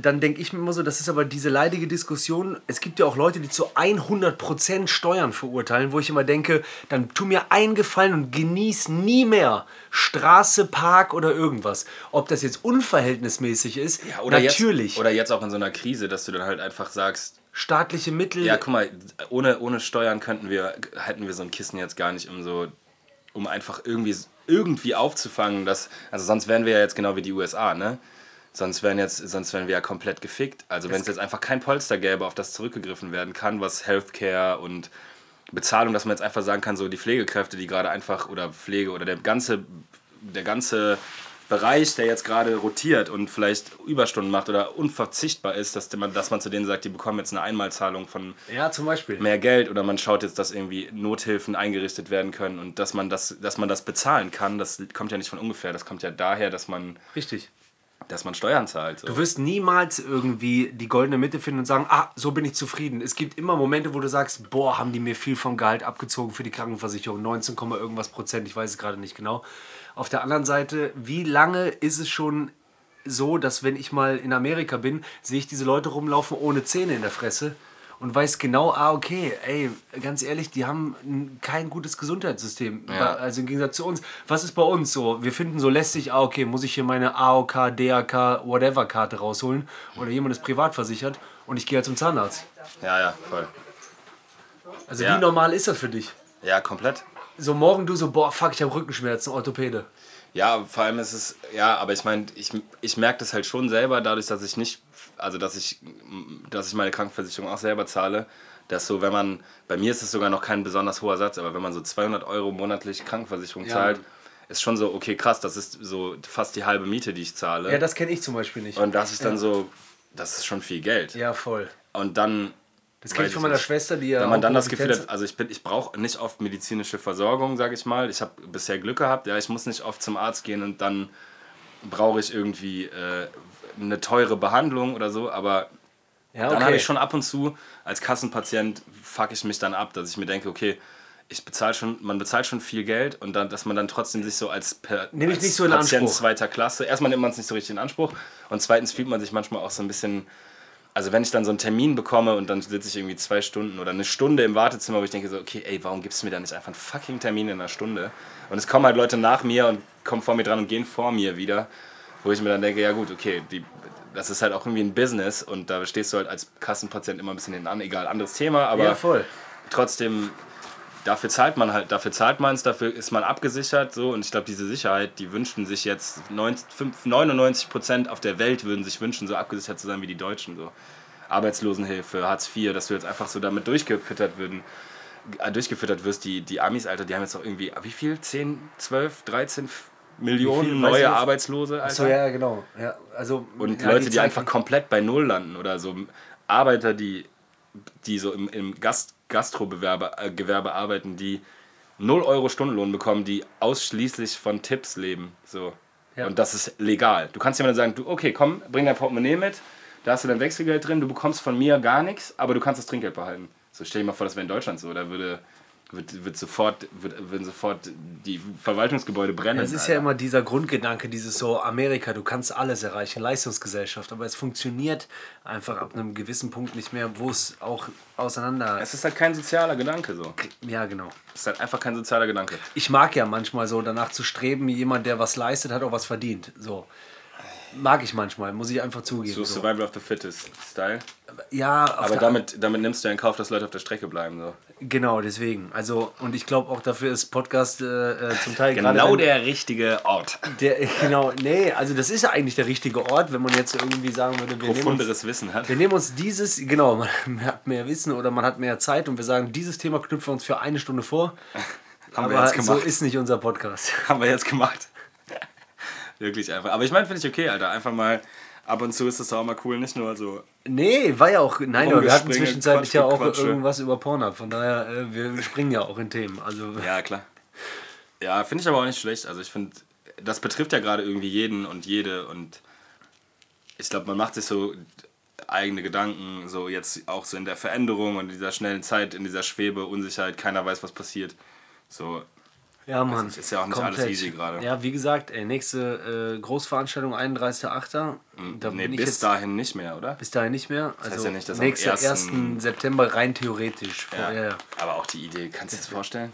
Dann denke ich mir immer so, das ist aber diese leidige Diskussion. Es gibt ja auch Leute, die zu 100% Steuern verurteilen, wo ich immer denke, dann tu mir einen Gefallen und genieß nie mehr Straße, Park oder irgendwas. Ob das jetzt unverhältnismäßig ist, Ja, oder natürlich. Jetzt, oder jetzt auch in so einer Krise, dass du dann halt einfach sagst, Staatliche Mittel. ja, guck mal, ohne, ohne Steuern könnten wir, hätten wir so ein Kissen jetzt gar nicht, um so, um einfach irgendwie, irgendwie aufzufangen, dass, also sonst wären wir ja jetzt genau wie die USA, ne? Sonst wären, jetzt, sonst wären wir ja komplett gefickt. Also wenn es jetzt einfach kein Polster gäbe, auf das zurückgegriffen werden kann, was Healthcare und Bezahlung, dass man jetzt einfach sagen kann, so die Pflegekräfte, die gerade einfach, oder Pflege, oder der ganze, der ganze Bereich, der jetzt gerade rotiert und vielleicht Überstunden macht oder unverzichtbar ist, dass man, dass man zu denen sagt, die bekommen jetzt eine Einmalzahlung von ja, zum Beispiel. mehr Geld oder man schaut jetzt, dass irgendwie Nothilfen eingerichtet werden können und dass man das, dass man das bezahlen kann, das kommt ja nicht von ungefähr, das kommt ja daher, dass man, Richtig. Dass man Steuern zahlt. So. Du wirst niemals irgendwie die goldene Mitte finden und sagen, ah, so bin ich zufrieden. Es gibt immer Momente, wo du sagst, boah, haben die mir viel vom Gehalt abgezogen für die Krankenversicherung, 19, Komma irgendwas Prozent, ich weiß es gerade nicht genau. Auf der anderen Seite, wie lange ist es schon so, dass wenn ich mal in Amerika bin, sehe ich diese Leute rumlaufen ohne Zähne in der Fresse und weiß genau, ah, okay, ey, ganz ehrlich, die haben ein- kein gutes Gesundheitssystem. Ja. Also im Gegensatz zu uns. Was ist bei uns so? Wir finden so lästig, ah, okay, muss ich hier meine AOK, DAK, whatever Karte rausholen oder jemand ist privat versichert und ich gehe halt zum Zahnarzt. Ja, ja, voll. Also Ja. wie normal ist das für dich? Ja, komplett. So morgen du so, boah, fuck, ich habe Rückenschmerzen, Orthopäde. Ja, vor allem ist es, ja, aber ich meine, ich, ich merke das halt schon selber, dadurch, dass ich nicht, also dass ich, dass ich meine Krankenversicherung auch selber zahle, dass so, wenn man, bei mir ist es sogar noch kein besonders hoher Satz, aber wenn man so 200 Euro monatlich Krankenversicherung Ja. zahlt, ist schon so, okay, krass, das ist so fast die halbe Miete, die ich zahle. Ja, das kenne ich zum Beispiel nicht. Und das ist dann so, das ist schon viel Geld. Ja, voll. Und dann. Das kenne ich von meiner nicht. Schwester, die ja. Wenn man dann das Gefühl hat, also ich, bin- ich brauche nicht oft medizinische Versorgung, sage ich mal. Ich habe bisher Glück gehabt, ja, ich muss nicht oft zum Arzt gehen und dann brauche ich irgendwie äh, eine teure Behandlung oder so, aber Ja, dann okay. habe ich schon ab und zu als Kassenpatient fuck ich mich dann ab, dass ich mir denke, okay, ich bezahle schon, man bezahlt schon viel Geld und dann, dass man dann trotzdem sich so als, per, ich als nicht so Patient Anspruch. zweiter Klasse, erstmal nimmt man es nicht so richtig in Anspruch und zweitens fühlt man sich manchmal auch so ein bisschen, also wenn ich dann so einen Termin bekomme und dann sitze ich irgendwie zwei Stunden oder eine Stunde im Wartezimmer, wo ich denke so, okay, ey, warum gibst du mir da nicht einfach einen fucking Termin in einer Stunde? Und es kommen halt Leute nach mir und kommen vor mir dran und gehen vor mir wieder, wo ich mir dann denke, ja gut, okay, die, das ist halt auch irgendwie ein Business und da stehst du halt als Kassenpatient immer ein bisschen hinten an, egal, anderes Thema, aber Ja, voll. trotzdem, dafür zahlt man halt, dafür zahlt man es, dafür ist man abgesichert so und ich glaube, diese Sicherheit, die wünschen sich jetzt 90, 5, 99 Prozent auf der Welt würden sich wünschen, so abgesichert zu sein wie die Deutschen so. Arbeitslosenhilfe, Hartz IV, dass du jetzt einfach so damit durchgefüttert würden, äh, durchgefüttert wirst, die, die Amis, Alter, die haben jetzt auch irgendwie, wie viel? 10, 12, 13 F- Millionen? Weiß neue jetzt- Arbeitslose, Alter. So, ja, genau. Ja, also, Und ja, Leute, die, Zeit- einfach komplett bei Null landen oder so Arbeiter, die, die so im, im Gast, Gastrogewerbe äh, Gewerbe arbeiten, die 0 Euro Stundenlohn bekommen, die ausschließlich von Tipps leben. So. Ja. Und das ist legal. Du kannst jemandem sagen, du, okay, komm, bring dein Portemonnaie mit, da hast du dein Wechselgeld drin, du bekommst von mir gar nichts, aber du kannst das Trinkgeld behalten. So stell dir mal vor, das wäre in Deutschland so, da würde wird, wird sofort, wird, würden sofort die Verwaltungsgebäude brennen. Es ist ja immer dieser Grundgedanke, dieses so Amerika, du kannst alles erreichen, Leistungsgesellschaft, aber es funktioniert einfach ab einem gewissen Punkt nicht mehr, wo es auch auseinander. Es ist halt kein sozialer Gedanke so. Ja, genau. Es ist halt einfach kein sozialer Gedanke. Ich mag ja manchmal so danach zu streben, jemand, der was leistet, hat auch was verdient. So. Mag ich manchmal, muss ich einfach zugeben. So So. Survival of the Fittest Style. Ja, Aber damit, damit nimmst du in Kauf, dass Leute auf der Strecke bleiben. So. Genau, deswegen. Also, und ich glaube auch dafür ist Podcast äh, äh, zum Teil Genau wenn- der richtige Ort. Der, genau, nee, also das ist ja eigentlich der richtige Ort, wenn man jetzt irgendwie sagen würde, wir nehmen, uns, Profunderes Wissen hat. wir nehmen uns dieses, genau, man hat mehr Wissen oder man hat mehr Zeit und wir sagen, dieses Thema knüpfen wir uns für eine Stunde vor. Haben wir Aber jetzt so gemacht. ist nicht unser Podcast. Haben wir jetzt gemacht. Wirklich einfach. Aber ich meine, finde ich okay, Alter. Einfach mal, ab und zu ist das auch mal cool. Nicht nur so, Nee, war ja auch, nein, wir hatten zwischenzeitlich ja auch Quatschgequatsche. irgendwas über Pornhub, von daher, äh, wir springen ja auch in Themen. Also, ja, klar. Ja, finde ich aber auch nicht schlecht. Also ich finde, das betrifft ja gerade irgendwie jeden und jede. Und ich glaube, man macht sich so eigene Gedanken, so jetzt auch so in der Veränderung und in dieser schnellen Zeit, in dieser Schwebe, Unsicherheit, keiner weiß, was passiert. So, ja, Mann. nicht, ist ja auch nicht alles easy gerade. Ja, wie gesagt, ey, nächste äh, Großveranstaltung, 31.08. Da nee, bin ich bis jetzt dahin nicht mehr, oder? bis dahin nicht mehr. Also heißt ja nicht, dass am nächster 1. 1. September rein theoretisch. Vor, ja. Ja. Aber auch die Idee, kannst du dir das vorstellen?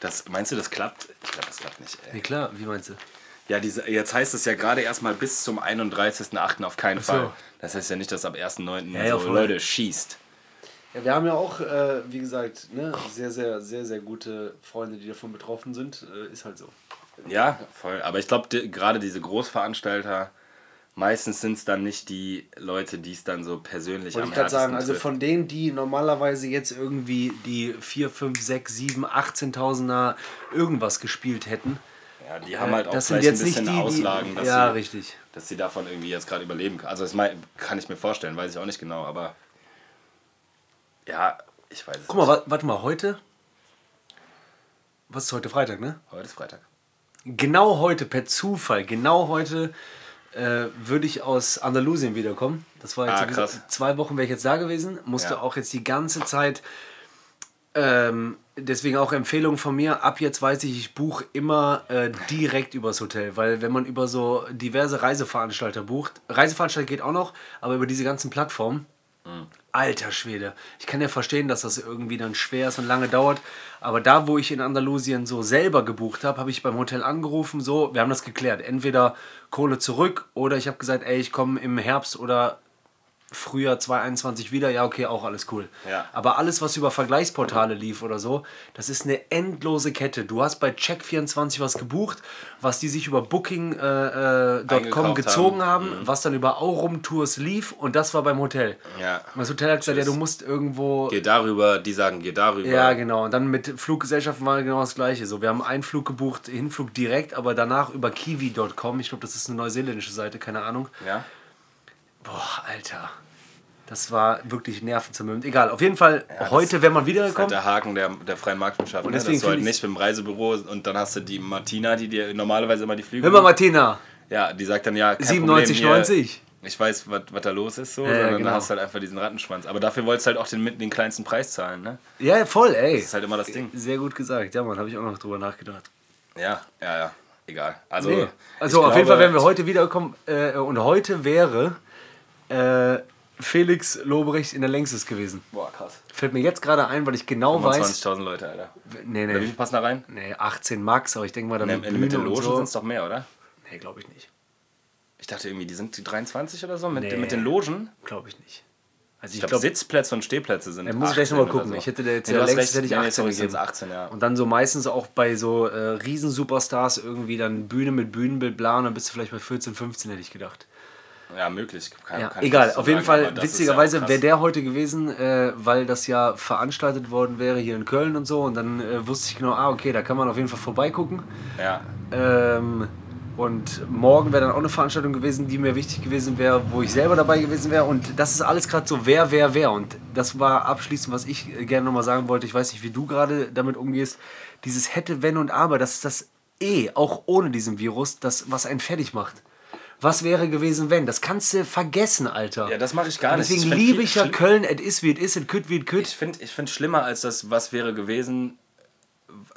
Das, meinst du, das klappt? Ich glaube, das klappt nicht. Ey. Nee, klar, wie meinst du? Ja, diese, jetzt heißt es ja gerade erstmal bis zum 31.08. auf keinen so. Fall. Das heißt ja nicht, dass ab 1.09. Ja, ja, so. Leute schießt. Ja, wir haben ja auch, äh, wie gesagt, ne, sehr, sehr, sehr, sehr gute Freunde, die davon betroffen sind. Äh, ist halt so. Ja, voll. Aber ich glaube, die, gerade diese Großveranstalter, meistens sind es dann nicht die Leute, die es dann so persönlich Wollte am ich gerade sagen, also trifft. von denen, die normalerweise jetzt irgendwie die 4, 5, 6, 7, 18.000er irgendwas gespielt hätten. Ja, die haben halt auch das vielleicht ein bisschen die, Auslagen, dass, Ja, sie, richtig. dass sie davon irgendwie jetzt gerade überleben können. Also das kann ich mir vorstellen, weiß ich auch nicht genau, aber ja, ich weiß es Guck mal, wa warte mal, heute. Was ist heute Freitag, ne? Heute ist Freitag. Genau heute, per Zufall, genau heute äh, würde ich aus Andalusien wiederkommen. Das war jetzt Ah, gesagt, krass. zwei Wochen wäre ich jetzt da gewesen, musste Ja. auch jetzt die ganze Zeit ähm, deswegen auch Empfehlung von mir. Ab jetzt weiß ich, ich buche immer äh, direkt übers Hotel, weil wenn man über so diverse Reiseveranstalter bucht, Reiseveranstalter geht auch noch, aber über diese ganzen Plattformen, alter Schwede. Ich kann ja verstehen, dass das irgendwie dann schwer ist und lange dauert, aber da, wo ich in Andalusien so selber gebucht habe, habe ich beim Hotel angerufen, so, wir haben das geklärt. Entweder Kohle zurück oder ich habe gesagt, ey, ich komme im Herbst oder Frühjahr 2021 wieder, ja, okay, auch alles cool. Ja. Aber alles, was über Vergleichsportale lief oder so, das ist eine endlose Kette. Du hast bei Check24 was gebucht, was die sich über Booking.com äh, äh, gezogen haben. haben, was dann über Aurum Tours lief und das war beim Hotel. Ja. Und das Hotel hat gesagt, ja, du musst irgendwo. Geh darüber, die sagen, geh darüber. Ja, genau. Und dann mit Fluggesellschaften war genau das gleiche. So, wir haben einen Flug gebucht, Hinflug direkt, aber danach über kiwi.com. Ich glaube, das ist eine neuseeländische Seite, keine Ahnung. Ja? Boah, Alter. Das war wirklich nervenzermürbend. Egal, auf jeden Fall, heute wäre man Das ist halt der Haken der, der freien Marktwirtschaft. Ne? deswegen Dass du halt nicht mit dem Reisebüro und dann hast du die Martina, die dir normalerweise immer die Flüge. Hör mal, Martina, Ja, die sagt dann ja, kein 97, Problem, 90. Hier, ich weiß, was da los ist, so, Ja, sondern genau. da hast du halt einfach diesen Rattenschwanz. Aber dafür wolltest du halt auch den, den kleinsten Preis zahlen, ne? Ja, voll, ey. Das ist halt immer das Ding. Sehr gut gesagt. Ja, Mann, habe ich auch noch drüber nachgedacht. Ja, ja, ja. Egal. Also, Nee. Also auf jeden glaube- Fall wären wir heute wiedergekommen äh, und heute wäre äh, Felix Lobrecht in der Längstes gewesen. Boah, krass. Fällt mir jetzt gerade ein, weil ich genau weiß. 20.000 Leute, Alter. Nee, Oder wie nee, viel passen da rein? nee, 18 Max, aber ich denke mal, dann In, mit mit den Logen so. sind es doch mehr, oder? Nee, glaube ich nicht. Ich dachte irgendwie, die sind die 23 oder so mit, Nee. mit den Logen. Glaube ich nicht. Also Ich ich glaube, glaube, Sitzplätze und Stehplätze sind. Da muss ich gleich 18 nochmal gucken. So. Ich hätte da jetzt nee, ja längst hätte ich Nee, 18 sorry, gegeben. sind's 18, ja. Und dann so meistens auch bei so äh, Riesen-Superstars irgendwie dann Bühne mit Bühnenbild, bla, und dann bist du vielleicht bei 14, 15, hätte ich gedacht. Ja, möglich. Kann, Ja, kann egal, auf jeden sagen, Fall, witzigerweise ja wäre der heute gewesen, äh, weil das ja veranstaltet worden wäre hier in Köln und so. Und dann äh, wusste ich genau, ah, okay, da kann man auf jeden Fall vorbeigucken. Ja, Ähm, und morgen wäre dann auch eine Veranstaltung gewesen, die mir wichtig gewesen wäre, wo ich selber dabei gewesen wäre. Und das ist alles gerade so, wer, wer, wer. Und das war abschließend, was ich äh, gerne nochmal sagen wollte. Ich weiß nicht, wie du gerade damit umgehst. Dieses hätte, wenn und aber, das ist das eh, auch ohne diesen Virus, das, was einen fertig macht. Was wäre gewesen, wenn? Das kannst du vergessen, Alter. ja das mache ich gar nicht. Deswegen liebe ich ja Köln, es ist wie es ist, es kütt wie es kütt. Ich finde ich find schlimmer als das, was wäre gewesen,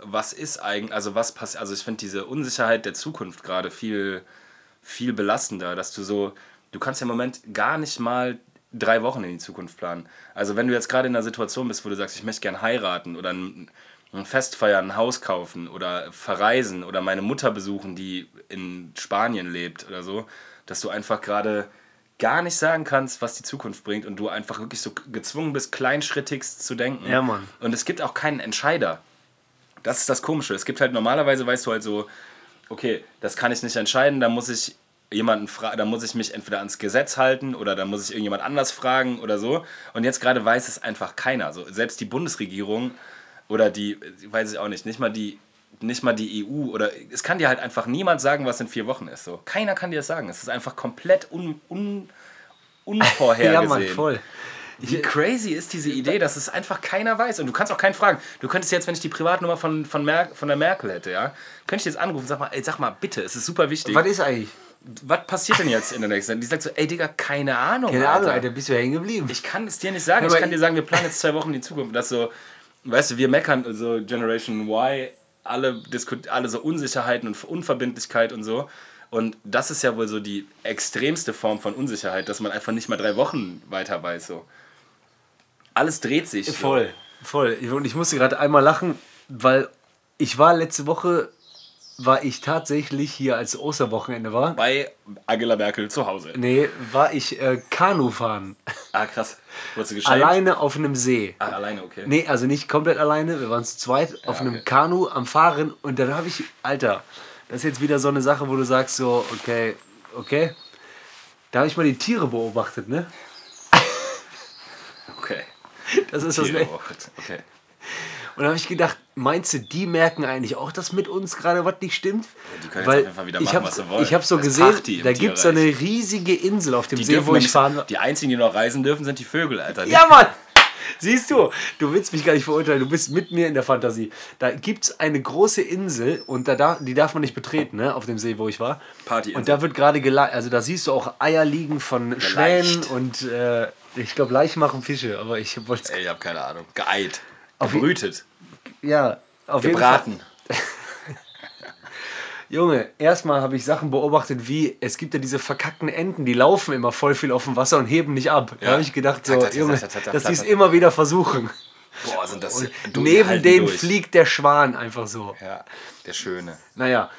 was ist eigentlich, also was passiert, also ich finde diese Unsicherheit der Zukunft gerade viel, viel belastender, dass du so, du kannst ja im Moment gar nicht mal drei Wochen in die Zukunft planen. Also wenn du jetzt gerade in einer Situation bist, wo du sagst, ich möchte gern heiraten oder ein, ein Fest feiern, ein Haus kaufen oder verreisen oder meine Mutter besuchen, die in Spanien lebt oder so, dass du einfach gerade gar nicht sagen kannst, was die Zukunft bringt und du einfach wirklich so gezwungen bist, kleinschrittigst zu denken. Ja, Mann. Und es gibt auch keinen Entscheider. Das ist das Komische. Es gibt halt normalerweise, weißt du halt so, okay, das kann ich nicht entscheiden, da muss ich jemanden fragen, da muss ich mich entweder ans Gesetz halten oder da muss ich irgendjemand anders fragen oder so. Und jetzt gerade weiß es einfach keiner. So, selbst die Bundesregierung oder die, weiß ich auch nicht, nicht mal die, nicht mal die EU oder es kann dir halt einfach niemand sagen, was in vier Wochen ist. So. Keiner kann dir das sagen. Es ist einfach komplett un, un, unvorhergesehen. Ja, Mann, voll. Wie crazy ist diese Idee, dass es einfach keiner weiß. Und du kannst auch keinen fragen. Du könntest jetzt, wenn ich die Privatnummer von, von, Mer von der Merkel hätte, ja, könnte ich jetzt anrufen und sag mal, ey, sag mal, bitte, es ist super wichtig. Was ist eigentlich? Was passiert denn jetzt in der nächsten? Die sagt so, ey Digga, keine Ahnung. Keine Ahnung, Alter. Alter, bist du hängen geblieben. Ich kann es dir nicht sagen. Aber ich kann dir sagen, wir planen jetzt zwei Wochen in die Zukunft. Das so, weißt du, wir meckern so Generation Y, alle, alle so Unsicherheiten und Unverbindlichkeit und so. Und das ist ja wohl so die extremste Form von Unsicherheit, dass man einfach nicht mal drei Wochen weiter weiß. So. Alles dreht sich. so. Voll, voll. Und ich musste gerade einmal lachen, weil ich war letzte Woche, war ich tatsächlich hier, als Osterwochenende war. Bei Angela Merkel zu Hause. Nee, war ich äh, Kanu fahren. Ah, krass. Wurdest du gescheit? Alleine auf einem See. Ah, alleine, okay. Nee, also nicht komplett alleine. Wir waren zu zweit auf einem okay. Kanu am Fahren und dann habe ich, Alter, das ist jetzt wieder so eine Sache, wo du sagst so, okay, okay. Da habe ich mal die Tiere beobachtet, ne? Okay. Das ist das ne? okay. Und da habe ich gedacht, meinst du, die merken eigentlich auch, dass mit uns gerade was nicht stimmt? die können jetzt auf jeden Fall wieder ich machen, habe was sie wollen. ich hab so Das gesehen, Party da gibt es so eine riesige Insel auf dem Die, See, wo ich fahren war. die einzigen, die noch reisen dürfen, sind die Vögel, Alter. Ja, Mann! Siehst du, du willst mich gar nicht verurteilen, du bist mit mir in der Fantasie. Da gibt es eine große Insel und da die darf man nicht betreten, ne, auf dem See, wo ich war. Partyinsel. Und da wird gerade geleitet, also da siehst du auch Eier liegen von Schwänen und äh, ich glaube, Laich machen Fische, aber ich wollte Ey, ich hab keine Ahnung. Geeilt. Gebrütet. Ja, auf Gebraten. jeden Fall. Junge, erstmal habe ich Sachen beobachtet, wie es gibt ja diese verkackten Enten, die laufen immer voll viel auf dem Wasser und heben nicht ab. Da Ja. habe ich gedacht, so, Junge, dass die es immer wieder versuchen. Boah, sind das. Und neben denen durch. fliegt der Schwan einfach so. Ja, der Schöne. Naja,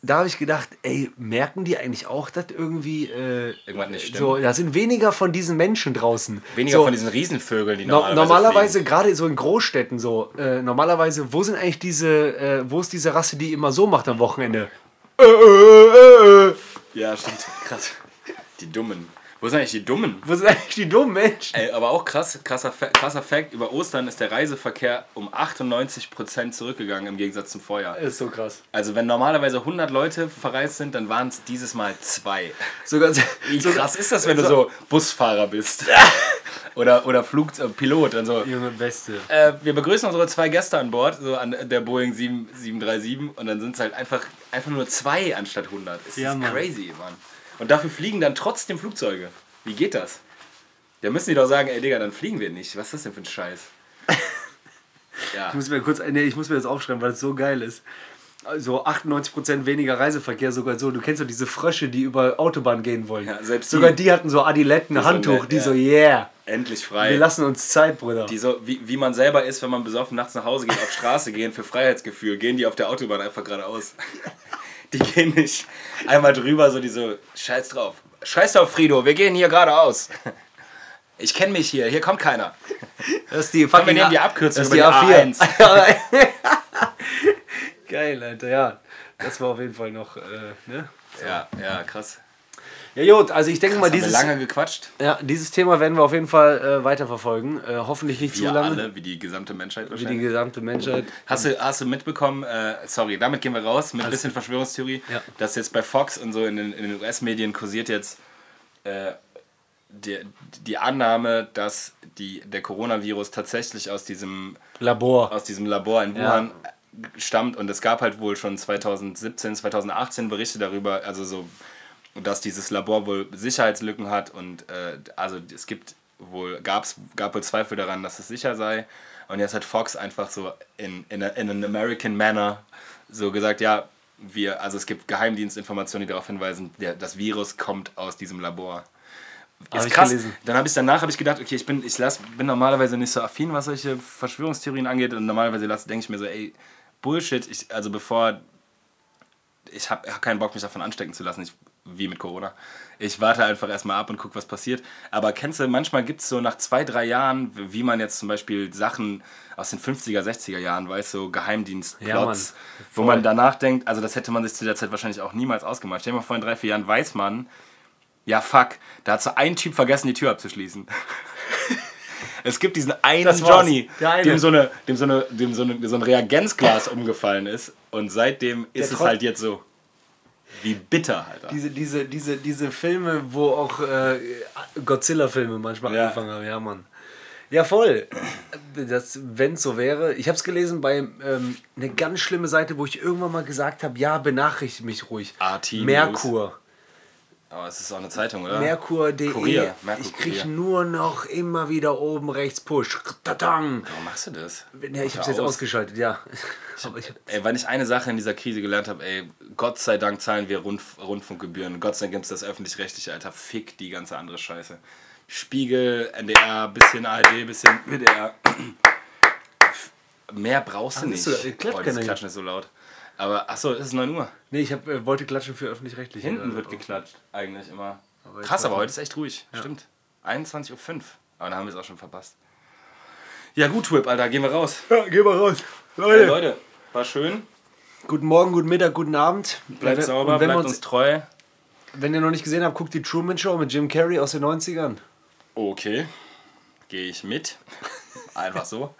da habe ich gedacht, ey, merken die eigentlich auch, dass irgendwie. Äh, Irgendwas nicht stimmt. so, da sind weniger von diesen Menschen draußen. Weniger so, von diesen Riesenvögeln, die No normalerweise. normalerweise, gerade so in Großstädten so, äh, normalerweise, wo sind eigentlich diese, äh, wo ist diese Rasse, die immer so macht am Wochenende? Äh, äh, äh. Ja, stimmt. Krass. Die Dummen. Wo sind eigentlich die Dummen? Wo sind eigentlich die dummen Menschen? Ey, aber auch krass, krasser, krasser Fact: Über Ostern ist der Reiseverkehr um 98% zurückgegangen im Gegensatz zum Vorjahr. Ist so krass. Also, wenn normalerweise 100 Leute verreist sind, dann waren es dieses Mal zwei. Sogar, Wie sogar krass ist das, wenn du so Busfahrer bist? oder oder Flug, äh, Pilot. Also, Junge, Beste. äh, wir begrüßen unsere zwei Gäste an Bord, so an der Boeing 7, 737. Und dann sind es halt einfach, einfach nur zwei anstatt 100. Das Ja, ist Mann. crazy, Mann. Und dafür fliegen dann trotzdem Flugzeuge. Wie geht das? Da müssen die doch sagen, ey Digga, dann fliegen wir nicht. Was ist das denn für ein Scheiß? ja. Ich muss mir kurz, nee, ich muss mir das aufschreiben, weil es so geil ist. Also 98% weniger Reiseverkehr, sogar so. Du kennst doch diese Frösche, die über Autobahn gehen wollen. Ja, selbst sogar die- die hatten so Adiletten, so Handtuch, nett, die ja. so, yeah, Endlich wir frei. lassen uns Zeit, Bruder. Die so, wie, wie man selber ist, wenn man besoffen nachts nach Hause geht, auf Straße gehen für Freiheitsgefühl, gehen die auf der Autobahn einfach geradeaus. Die gehen nicht einmal drüber, so die so, scheiß drauf. Scheiß drauf, Frido, wir gehen hier geradeaus. Ich kenne mich hier, hier kommt keiner. Das ist die Komm, wir nehmen die Abkürzung das ist die die A4. Geil, Alter, ja. Das war auf jeden Fall noch, äh, ne? Ja, ja, krass. Ja, gut, also ich denke mal, dieses, lange gequatscht, ja, dieses Thema werden wir auf jeden Fall äh, weiterverfolgen. Äh, hoffentlich nicht wir zu lange. alle, wie die gesamte Menschheit Wie die wahrscheinlich. gesamte Menschheit. Hast du, hast du mitbekommen, äh, sorry, damit gehen wir raus mit ein bisschen Verschwörungstheorie, Ja. dass jetzt bei Fox und so in den, den US-Medien kursiert jetzt äh, die, die Annahme, dass die, der Coronavirus tatsächlich aus diesem, Labor. aus diesem Labor in Wuhan stammt und es gab halt wohl schon 2017, 2018 Berichte darüber, also so, dass dieses Labor wohl Sicherheitslücken hat und äh, also es gibt wohl, gab's, gab wohl Zweifel daran, dass es sicher sei. Und jetzt hat Fox einfach so in, in, a, in an American manner so gesagt, ja, wir, also es gibt Geheimdienstinformationen, die darauf hinweisen, der, das Virus kommt aus diesem Labor. Hab Ist ich krass. Dann habe ich danach habe ich gedacht, okay, ich bin ich lass, bin normalerweise nicht so affin, was solche Verschwörungstheorien angeht. Und normalerweise denke ich mir so, ey, Bullshit, ich also bevor ich habe hab keinen Bock mich davon anstecken zu lassen, ich, wie mit Corona. Ich warte einfach erstmal ab und gucke, was passiert. Aber kennst du, manchmal gibt es so nach zwei, drei Jahren, wie man jetzt zum Beispiel Sachen aus den 50er, 60er Jahren weiß, so Geheimdienstplots, Ja, wo man danach denkt, also das hätte man sich zu der Zeit wahrscheinlich auch niemals ausgemalt. Stell dir mal vor, in drei, vier Jahren weiß man, ja fuck, da hat so ein Typ vergessen, die Tür abzuschließen. es gibt diesen einen. Johnny, Der eine. dem so, eine, dem, so eine, dem so, eine, so ein Reagenzglas umgefallen ist und seitdem ist es Trott- halt jetzt so. Wie bitter, Alter. Diese, diese, diese, diese Filme, wo auch äh, Godzilla-Filme manchmal Ja. angefangen haben, ja, Mann. Ja, voll. Wenn es so wäre. Ich habe es gelesen bei ähm, eine ganz schlimme Seite, wo ich irgendwann mal gesagt habe, ja, benachrichtige mich ruhig. RT. Merkur. Aber es ist auch eine Zeitung, oder? Merkur.de. Kurier, Merkur Ich kriege nur noch immer wieder oben rechts Push. Tatang. Warum machst du das? Ja, ich habe es jetzt aus. ausgeschaltet, ja. Ich hab, Ey, wenn ich eine Sache in dieser Krise gelernt habe, ey, Gott sei Dank zahlen wir Rundf Rundfunkgebühren. Gott sei Dank gibt es das öffentlich-rechtliche, Alter. Fick die ganze andere Scheiße. Spiegel, NDR, bisschen ARD, bisschen WDR. Mehr brauchst du Ah, nicht. du, dieses keiner Klatschen ist so laut. Aber, achso, es ist 9 Uhr. nee, ich hab, äh, wollte klatschen für öffentlich-rechtlich. Hinten wird geklatscht, eigentlich immer. Aber Krass, aber heute ist echt ruhig. Stimmt. 21.05 Uhr. Aber dann haben wir es auch schon verpasst. Ja, gut, Whip, Alter, gehen wir raus. Ja, geh mal raus. Hey, Leute. Leute, war schön. Guten Morgen, guten Mittag, guten Abend. Bleibt sauber, wenn, wir bleibt uns, uns treu. wenn ihr noch nicht gesehen habt, guckt die Truman Show mit Jim Carrey aus den 90ern. Okay. Gehe ich mit. Einfach so.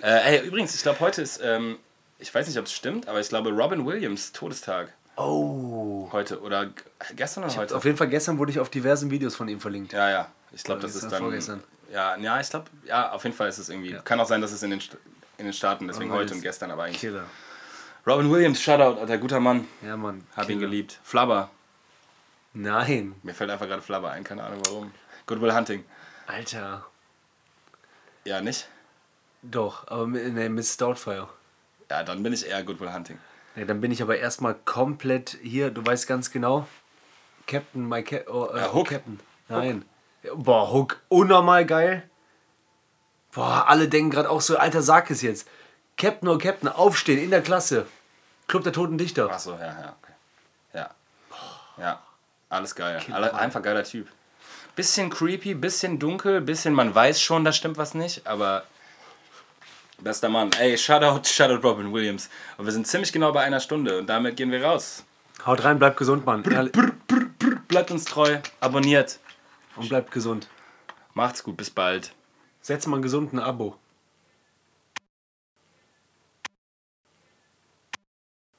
Äh, ey, übrigens, ich glaube, heute ist, ähm, ich weiß nicht, ob es stimmt, aber ich glaube, Robin Williams Todestag. Oh. Heute oder gestern oder heute? Auf jeden Fall gestern wurde ich auf diversen Videos von ihm verlinkt. Ja, ja. Ich glaube, das ist dann. vorgestern. Ja, ja, ich glaube, ja, auf jeden Fall ist es irgendwie. Kann auch sein, dass es in den, St- in den Staaten, deswegen Aber heute und gestern, aber eigentlich. Killer. Robin Williams, Shoutout, Alter, guter Mann. Ja, Mann. Hab ihn geliebt. Flubber. Nein. Mir fällt einfach gerade Flubber ein, keine Ahnung warum. Good Will Hunting. Alter. Ja, nicht? Doch, aber mit, nee, Miss Doubtfire. Ja, dann bin ich eher Good Will Hunting. Nee, dann bin ich aber erstmal komplett hier, du weißt ganz genau. Captain, my Cap oh, äh, Ja, Hook. Captain. Nein. Boah, Hook, unnormal geil. Boah, alle denken gerade auch so, Alter, sag es jetzt. Captain oh Captain, aufstehen in der Klasse. Club der Toten Dichter. Achso, ja, ja, okay. Ja. Ja, alles geil. Alle, einfach geiler Typ. Bisschen creepy, bisschen dunkel, bisschen, man weiß schon, da stimmt was nicht, aber bester Mann. Ey, Shoutout, Shoutout Robin Williams. Und wir sind ziemlich genau bei einer Stunde und damit gehen wir raus. Haut rein, bleibt gesund, Mann. Ehrlich. Bleibt uns treu, abonniert. Und bleibt gesund. Macht's gut, bis bald. Setzt mal einen gesunden Abo.